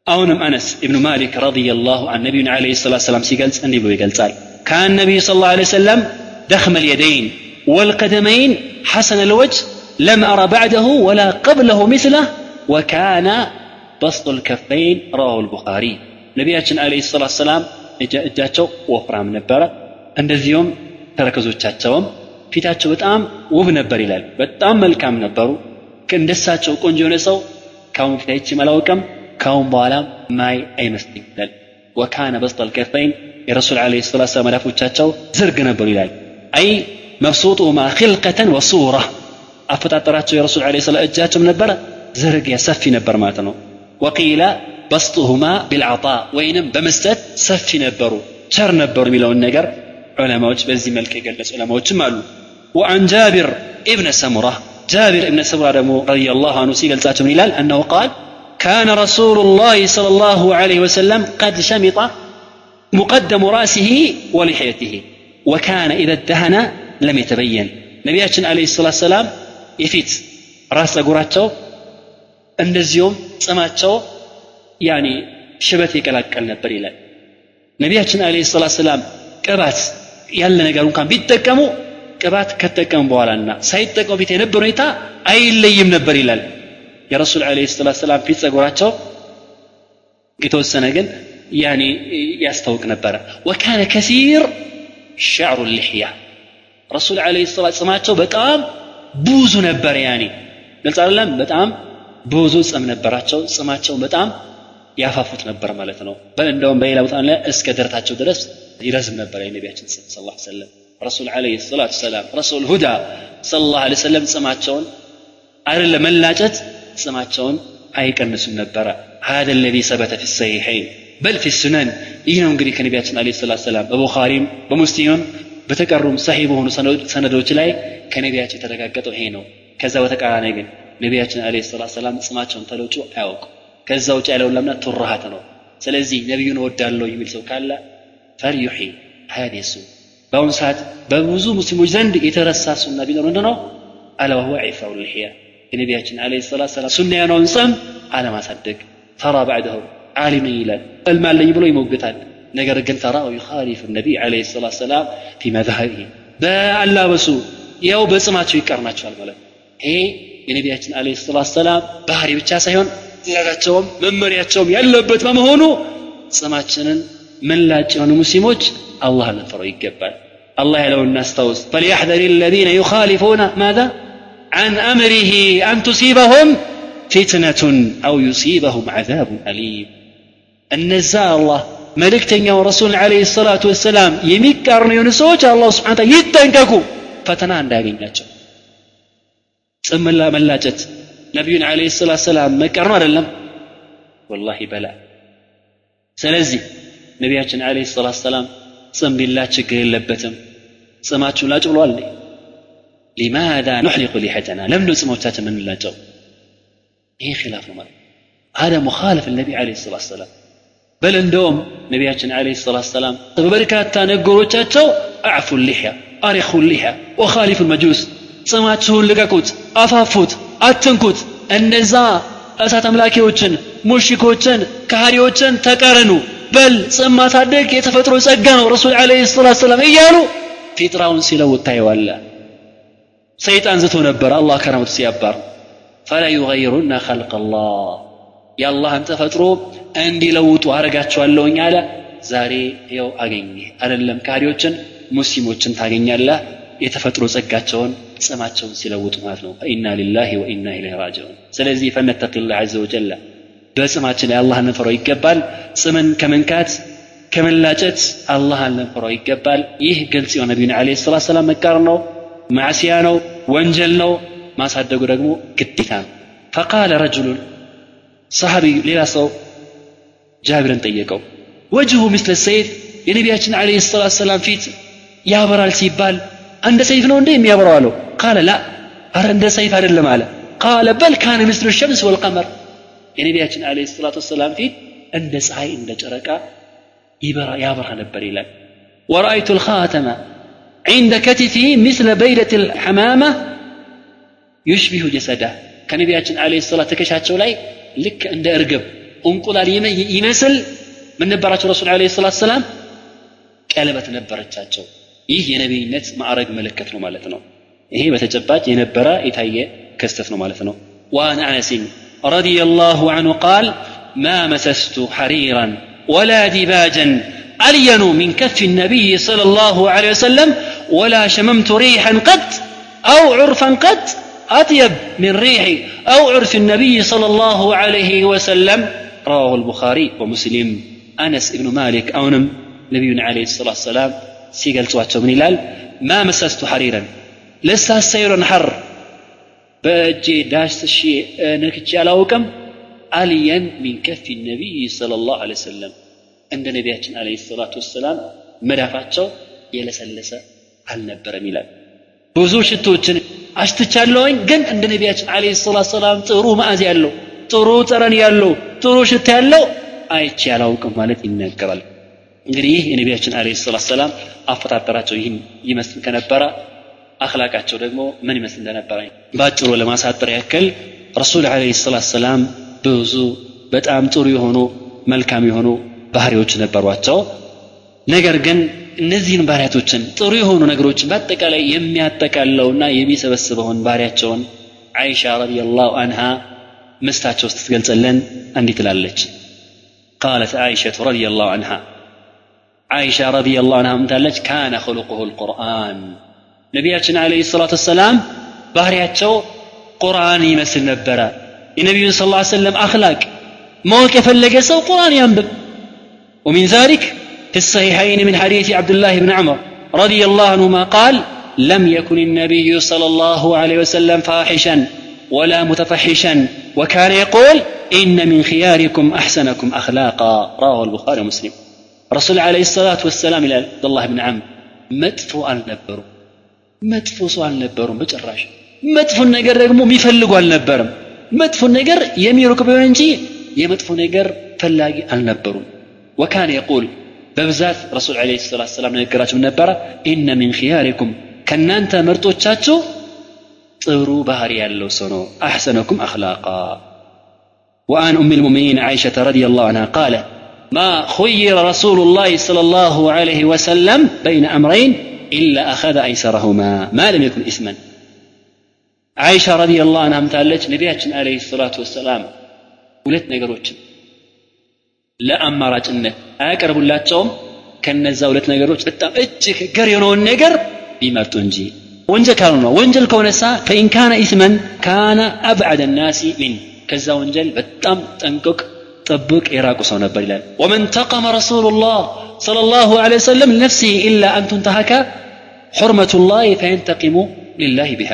አሁንም አነስ ኢብኑ ማሊክ ረዲየላሁ አን ነቢዩን አለይሂ ሰላቱ ሰላም ሲገልጽ እንዲህ ብሎ ይገልጻል ካን ነቢዩ ስ ላ ሰለም ደኽመ ልየደይን ወልቀደመይን ሐሰነ ልወጅ ለም አረ ባዕደሁ ወላ ቀብለሁ ምስለህ ወካነ በስጡ ልከፈይን ረዋሁ ልቡኻሪ ነቢያችን አለይሂ ሰላቱ ሰላም እጃቸው ወፍራም ነበረ እንደዚሁም ተረከዞቻቸውም ፊታቸው በጣም ውብ ነበር ይላል በጣም መልካም ነበሩ እንደሳቸው ቆንጆ የሆነ ሰው ካሁን ፊት አይቼም አላውቅም ካሁን በኋላ ማይ አይመስልኝ ይላል ወካነ በስጠ ልከፈይን የረሱል አለ ሰላት ሰላም መዳፎቻቸው ዝርግ ነበሩ ይላል አይ መብሱጡሁማ ክልቀተን ወሱራ አፈጣጠራቸው የረሱል አለ ሰላት እጃቸውም ነበረ ዝርግ ሰፊ ነበር ማለት ነው ወቂለ በስጡሁማ ቢልዓጣ ወይንም በመስጠት ሰፊ ነበሩ ቸር ነበሩ የሚለውን ነገር ዑለማዎች በዚህ መልክ የገለጹ ዑለማዎችም አሉ ወአን ጃቢር ኢብነ ሰሙራ ጃቢር ኢብነ ሰሙራ ደግሞ ረዲየላሁ አንሁ ሲገልጻቸው ምን ይላል አነሁ ቃል كان رسول الله صلى الله عليه وسلم قد شمط مقدم رأسه ولحيته وكان إذا ادهن لم يتبين نبياتنا عليه الصلاة والسلام يفيت راس أقراتشو እንደዚሁም ጽማቸው ያኒ ሽበት ይቀላቀል ነበር ይላል ነቢያችን አለ ሰላት ሰላም ቅባት ያለ ነገር እንኳን ቢጠቀሙ ቅባት ከተጠቀሙ በኋላና ሳይጠቀሙ ፊት የነበረ ሁኔታ አይለይም ነበር ይላል የረሱል አለ ሰላት ሰላም ፊት ጸጉራቸው የተወሰነ ግን ያኔ ያስታውቅ ነበረ ወካነ ከሲር ሸዕሩ ልሕያ ረሱል አለ ሰላት ጽማቸው በጣም ብዙ ነበር ያኔ ግልጽ አይደለም በጣም ብዙ ጽም ነበራቸው ጽማቸው በጣም ያፋፉት ነበር ማለት ነው በል እንደውም በሌላ ቦታ ላይ እስከ ደረታቸው ድረስ ይረዝም ነበር የነቢያችን ጽም ስ ላ ሰለም ረሱል አለ ሰላት ሰላም ረሱል ሁዳ ስለ ላ ሰለም ጽማቸውን አይደለም መላጨት ጽማቸውን አይቀንሱም ነበረ هذا الذي ثبت في الصحيحين بل في السنن ይህ ነው እንግዲህ ከነቢያችን አለ ሰላት ሰላም በቡኻሪም በሙስሊምም በተቀሩም ሰሂ በሆኑ ሰነዶች ላይ ከነቢያችን የተረጋገጠው ይሄ ነው ከዛ በተቃራኒ ግን ነቢያችን አለ ሰላት ሰላም ጽማቸውን ተለውጩ አያውቁ ከዛ ውጭ ያለውን ለምና ቱራሃት ነው ስለዚህ ነቢዩን እወዳለሁ የሚል ሰው ካለ ፈልዩሒ ሀዲሱ በአሁኑ ሰዓት በብዙ ሙስሊሞች ዘንድ የተረሳ ሱና ቢኖር ምንድ ነው አለ ወሁወ ዒፋው ልሕያ የነቢያችን አለ ሰላት ሰላም ሱና የሆነውን ጸም አለማሳደግ ተራ ባዕደሁ ዓሊም ነኝ ይላል ዕልም አለኝ ብሎ ይሞግታል ነገር ግን ተራው ዩኻሊፍ ነቢይ አለ ሰላት ሰላም ፊ መዝሀቢህ በአላበሱ ያው በጽማቸው ይቀርናቸዋል ማለት ይሄ የነቢያችን አለ ሰላት ሰላም ባህሪ ብቻ ሳይሆን ትእዛዛቸውም መመሪያቸውም ያለበት በመሆኑ ጽማችንን መላጭ የሆኑ ሙስሊሞች አላህ ልንፈረው ይገባል الله يلو الناس توس فليحذر الذين يخالفون ماذا عن أمره أن تصيبهم فتنة أو يصيبهم عذاب أليم النزاء الله መልእክተኛው ረሱል አለ ሰላቱ ወሰላም የሚቃርኑ የሆኑ ሰዎች አላሁ ስብን ታላ ይጠንቀቁ ፈተና እንዳያገኛቸው ጽም መላጨት ነቢዩን አለ ሰላት ሰላም መቃርኑ አይደለም ወላሂ በላ ስለዚህ ነቢያችን አለ ሰላት ሰላም ጽም ቢላ ችግር የለበትም ጽማችሁ ላጭ ብሏል لماذا نحلق لحيتنا لم نلزم موتات من لا تو. اي خلاف المرء. هذا مخالف النبي عليه الصلاة والسلام. بل ان دوم نبياتنا عليه الصلاة والسلام طب بركات تانقرو تاتو اعفوا اللحية ارخوا اللحية وخالفوا المجوس. سماتهم لقاكوت أفافوت أتنكوت. النزاع እሳት አምላኪዎችን ሙሽኮችን ካህሪዎችን ተቀረኑ በል ጽም ማሳደግ የተፈጥሮ رسول عليه الصلاة والسلام ايالو. في تراون ፊጥራውን ሲለውታየዋለ ሰይጣን ዝቶ ነበር። አላህ ከረመቱ ሲያባር ፈላ ዩገይሩና ኸልቅ አላህ የአላህን ተፈጥሮ እንዲለውጡ አረጋቸዋለሁኝ አለ። ዛሬ ይኸው አገኘ አይደለም ካህሪዎችን ሙስሊሞችን ታገኛለህ። የተፈጥሮ ጸጋቸውን ጽማቸውን ሲለውጡ ማለት ነው። ፈኢና ሊላሂ ወኢና ኢለይሂ ራጅዑን ስለዚህ ፈነተቂላህ ዐዘ ወጀለ በጽማችን ላይ አላህን ልንፈራው ይገባል። ጽምን ከመንካት ከመላጨት አላህን ልንፈራው ይገባል። ይህ ግልጽ የሆነ ነቢዩን ዐለይሂ ሰላቱ ሰላም መቃር ነው ማዕሲያ ነው ወንጀል ነው ማሳደጉ ደግሞ ግዴታ ነው ፈቃለ ረጅሉን ሰሃቢ ሌላ ሰው ጃብርን ጠየቀው ወጅሁ ምስለ ሰይፍ የነቢያችን ዐለይሂ ሰላቱ ሰላም ፊት ያበራል ሲባል እንደ ሰይፍ ነው እንዴ የሚያበራው አለው ቃለ ላ አረ እንደ ሰይፍ አይደለም አለ ቃለ በል ካነ ምስሉ ሸምስ ወልቀመር የነቢያችን አለ ሰላቱ ወሰላም ፊት እንደ ፀሐይ እንደ ጨረቃ ይበራ ያበራ ነበር ይላል ወረአይቱ ልኻተመ عند كتفه مثل بيدة الحمامة يشبه جسده ከነቢያችን አለ ሰላት ትከሻቸው ላይ ልክ እንደ እርግብ እንቁላል ይመስል ምን ነበራቸው ረሱል አለ ሰላት ሰላም ቀለበት ነበረቻቸው ይህ የነቢይነት ማዕረግ ምልክት ነው ማለት ነው ይሄ በተጨባጭ የነበረ የታየ ክስተት ነው ማለት ነው وعن أنس رضي الله عنه قال ما مسست حريرا ولا دباجا ألين من كف النبي صلى الله عليه وسلم ولا شممت ريحا قط أو عرفا قط أطيب من ريح أو عرف النبي صلى الله عليه وسلم. رواه البخاري ومسلم. أنس بن مالك أونم نبينا عليه الصلاة والسلام سيقلتواتو من إلال. ما مسست حريرا. لسا سير حر. نكتش على أوكم ألين من كف النبي صلى الله عليه وسلم. እንደ ነቢያችን አለ ሰላቱ ወሰላም መዳፋቸው የለሰለሰ አልነበረም ይላል። ብዙ ሽቶችን አሽትቻለሁኝ ግን እንደ ነቢያችን አለ ሰላት ሰላም ጥሩ ማዕዝ ያለው ጥሩ ጠረን ያለው ጥሩ ሽታ ያለው አይቼ አላውቅም ማለት ይነገራል። እንግዲህ ይህ የነቢያችን አለ ሰላት ሰላም አፈጣጠራቸው ይህን ይመስል ከነበረ አክላቃቸው ደግሞ ምን ይመስል እንደነበረ በአጭሩ ለማሳጠር ያክል ረሱል አለ ሰላት ሰላም ብዙ በጣም ጥሩ የሆኑ መልካም የሆኑ ባህሪዎች ነበሯቸው። ነገር ግን እነዚህን ባህሪያቶችን ጥሩ የሆኑ ነገሮችን በአጠቃላይ የሚያጠቃለውና የሚሰበስበውን ባህሪያቸውን አይሻ ረዲየላሁ አንሃ ምስታቸው ስትገልጽልን እንዲህ ትላለች። ቃለት አይሸቱ ረዲየላሁ አንሃ አይሻ ረዲየላሁ አንሃ ምታለች ካነ ኸሉቁሁ ልቁርአን ነቢያችን አለይሂ ሰላቱ ወሰላም ባህሪያቸው ቁርአን ይመስል ነበረ። የነቢዩን ስ ሰለም አክላቅ ማወቅ የፈለገ ሰው ቁርአን ያንብብ። ومن ذلك في الصحيحين من حديث عبد الله بن عمر رضي الله عنهما قال لم يكن النبي صلى الله عليه وسلم فاحشا ولا متفحشا وكان يقول إن من خياركم أحسنكم أخلاقا رواه البخاري ومسلم رسول عليه الصلاة والسلام إلى عبد الله بن عمرو መጥፎ አልነበሩም መጥፎ ሰው አልነበሩም በጭራሽ መጥፎን ነገር ደግሞ የሚፈልጉ አልነበርም መጥፎን ነገር የሚሩቅ ቢሆን እንጂ የመጥፎ ነገር ፈላጊ አልነበሩም ወካን የቁል በብዛት ረሱል ለ ሰላት ሰላም ንግግራቸው ነበረ ኢነ ሚን ኪያሪኩም ከእናንተ ምርጦቻችሁ ጥሩ ባህሪ ያለው ሰው ነው አሕሰነኩም አክላቃ وعن أم المؤمنين عائشة رضي الله عنها قالت ما خير رسول الله صلى الله عليه وسلم بين أمرين إلا أخذ أيسرهما ما لم يكن إثما عائشة رضي الله عنها متعلج نبياتنا عليه الصلاة والسلام ሁለት ነገሮችን ለአማራጭነት አያቀርቡላቸውም ከነዛ ሁለት ነገሮች በጣም እጅግ ገር የሆነውን ነገር ቢመርጡ እንጂ ወንጀል ካልሆነ ወንጀል ከሆነሳ ፈኢን ካነ ኢስመን ካነ አብዓደ ናሲ ሚን ከዛ ወንጀል በጣም ጠንቅቅ ጥብቅ የራቁ ሰው ነበር ይላል ወመን ተቀመ ረሱሉላህ ሰለላሁ ዐለይሂ ወሰለም ነፍሲ ኢላ አን ቱንተሀከ ሑርመቱላህ ፈየንተቂሙ ሊላህ ቢሃ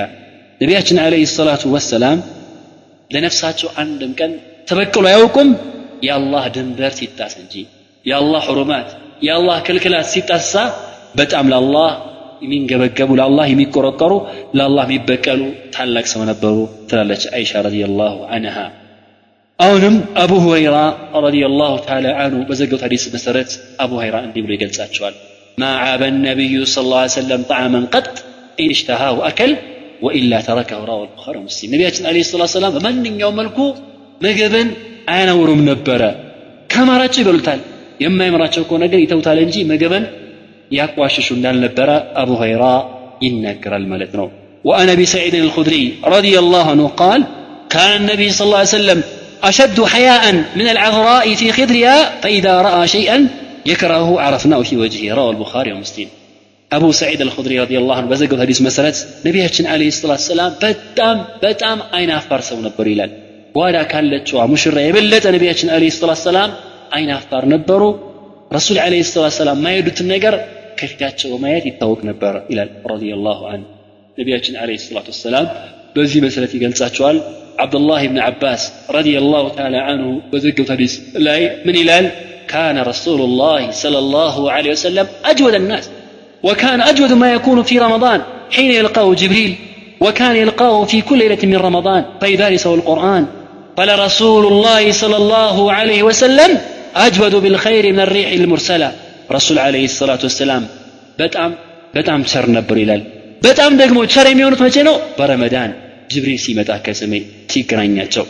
ነቢያችን አለይሂ ሰላቱ ወሰላም ለነፍሳቸው አንድም ቀን ተበቅሎ አያውቁም كان تبكلوا يوكم يا الله دنبر ستاس እንጂ የአላህ ሕሩማት የአላህ ክልክላት ሲጠሳ በጣም ለአላህ የሚንገበገቡ ለአላህ የሚቆረቀሩ ለአላህ የሚበቀሉ ታላቅ ሰው ነበሩ ትላለች አይሻ ረዲየላሁ አንሃ አሁንም አቡ ሁረይራ ረዲየላሁ ተዓላ አንሁ በዘገቡት ሐዲስ መሰረት አቡ ሁረይራ እንዲህ ብሎ ይገልጻቸዋል ማ ዓበ ነቢዩ ስ ላ ሰለም ጣዕመን ቀጥ ኢን እሽተሃሁ አከል ወኢላ ተረከሁ ረዋሁ አልቡኻሪ ወሙስሊም ነቢያችን አለይሂ ሰላቱ ሰላም በማንኛውም መልኩ ምግብን አያነውሩም ነበረ ከማራቸው ይበሉታል የማይምራቸው ከሆነ ግን ይተውታል እንጂ ምግብን ያቋሽሹ እንዳልነበረ አቡ ሁረይራ ይናገራል ማለት ነው وعن ابي سعيد الخدري رضي الله عنه قال كان النبي صلى الله عليه وسلم اشد حياء من العذراء في خدرها فاذا راى شيئا يكرهه عرفناه في وجهه رواه البخاري ومسلم አቡ ሰዒድ አልኹድሪ ረዲየላሁ ዐንሁ በዘገቡት ሐዲስ መሰረት ነቢያችን አለይሂ ሰላቱ ሰላም በጣም በጣም አይን አፋር ሰው ነበሩ ይላል ጓዳ ካለችዋ ሙሽራ የበለጠ ነቢያችን አለይሂ ሰላቱ ሰላም አይን አፋር ነበሩ ረሱል አለይሂ ሰላቱ ሰላም ማይሄዱትን ነገር ከፊታቸው በማየት ይታወቅ ነበር ይላል ረዲየላሁ ዐንሁ ነቢያችን አለይሂ ሰላቱ ሰላም በዚህ መሰረት ይገልጻቸዋል አብዱላህ ብን አባስ ረዲየላሁ ተዓላ ዐንሁ በዘገቡት ሐዲስ ላይ ምን ይላል كان رسول الله صلى الله عليه وسلم أجود الناس وكان أجود ما يكون في رمضان حين يلقاه جبريل وكان يلقاه في كل ليلة من رمضان فيدارسه القرآن فلرسول الله صلى الله عليه وسلم أجود بالخير من الريح المرسلة رسول عليه الصلاة والسلام በጣም በጣም ቸር ነበር ይላል በጣም ደግሞ ቸር የሚሆኑት መቼ ነው በረመዳን ጅብሪል ሲመጣ ከሰማይ ሲገናኛቸው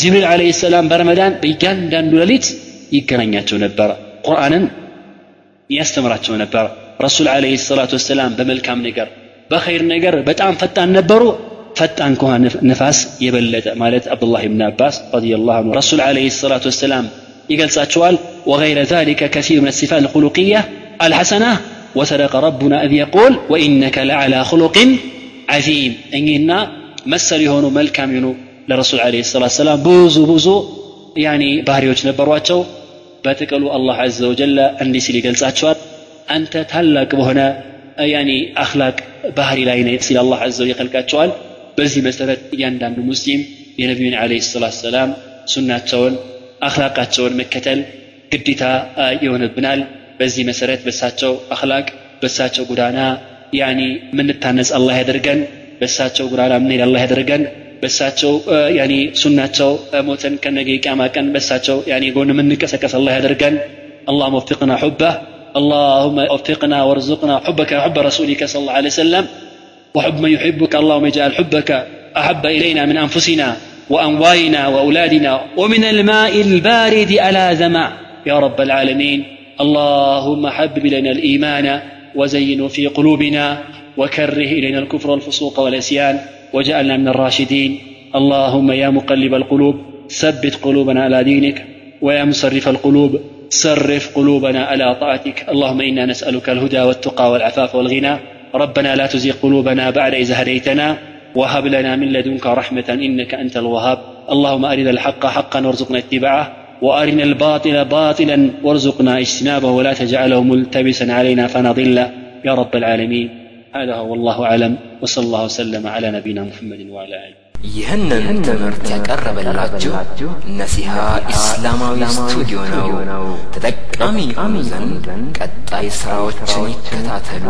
ጅብሪል አለይሂ ሰላም በረመዳን በእያንዳንዱ ሌሊት ይገናኛቸው ነበረ ቁርአንን ያስተምራቸው ነበረ ረሱል አለይሂ ሰላቱ ወሰላም በመልካም ነገር በኸይር ነገር በጣም ፈጣን ነበሩ ፈጣን ከሆነ ነፋስ የበለጠ ማለት አብዱላህ ብን አባስ ረዲየላሁ ዐንሁ ረሱል ዓለይሂ ሰላቱ ወሰላም ይገልጻቸዋል ወገይረ ዛሊከ ከሲር ምን ሲፋት ልኹሉቅያ አልሐሰና ወሰደቀ ረቡና እዝ የቁል ወኢነከ ለዓላ ኹሉቅን ዓዚም እኚህና መሰል የሆኑ መልካም የሆኑ ለረሱል ዓለይሂ ሰላቱ ሰላም ብዙ ብዙ ያኔ ባህሪዎች ነበሯቸው በጥቅሉ አላህ አዘ ወጀለ እንዲህ ሲል ይገልጻቸዋል አንተ ታላቅ በሆነ ያኔ አክላቅ ባህሪ ላይ ነ ሲል አላህ አዘ ወጀል ይከልቃቸዋል በዚህ መሰረት እያንዳንዱ ሙስሊም የነቢዩን አለ ሰላት ሰላም ሱናቸውን አክላቃቸውን መከተል ግዴታ ይሆንብናል በዚህ መሰረት በሳቸው አክላቅ በሳቸው ጎዳና ያኒ የምንታነጽ አላህ ያደርገን በሳቸው ጎዳና ምንሄድ አላህ ያደርገን በሳቸው ያኒ ሱናቸው ሞተን ከነገ ቂያማ ቀን በሳቸው ያኒ ጎን የምንቀሰቀስ አላህ ያደርገን اللهم وفقنا حبه اللهم وفقنا وارزقنا حبك وحب رسولك صلى الله عليه وسلم وحب من يحبك اللهم اجعل حبك أحب إلينا من أنفسنا وأموالنا وأولادنا ومن الماء البارد على زمع. يا رب العالمين اللهم حبب الينا الإيمان وزينه في قلوبنا وكره إلينا الكفر والفسوق والعصيان وجعلنا من الراشدين. اللهم يا مقلب القلوب ثبت قلوبنا على دينك ويا مصرف القلوب صرف قلوبنا على طاعتك. اللهم إنا نسألك الهدى والتقى والعفاف والغنى. ربنا لا تزغ قلوبنا بعد اذ هديتنا وهب لنا من لدنك رحمه انك انت الوهاب اللهم ارنا الحق حقا وارزقنا اتباعه وارنا الباطل باطلا وارزقنا اجتنابه ولا تجعله ملتبسا علينا فنضل يا رب العالمين هذا هو والله اعلم وصلى الله وسلم على نبينا محمد وعلى اله ይህንን ትምህርት ያቀረበላችሁ ነሲሃ ኢስላማዊ ስቱዲዮ ነው። ተጠቃሚ ይሆኑ ዘንድ ቀጣይ ስራዎችን ይከታተሉ።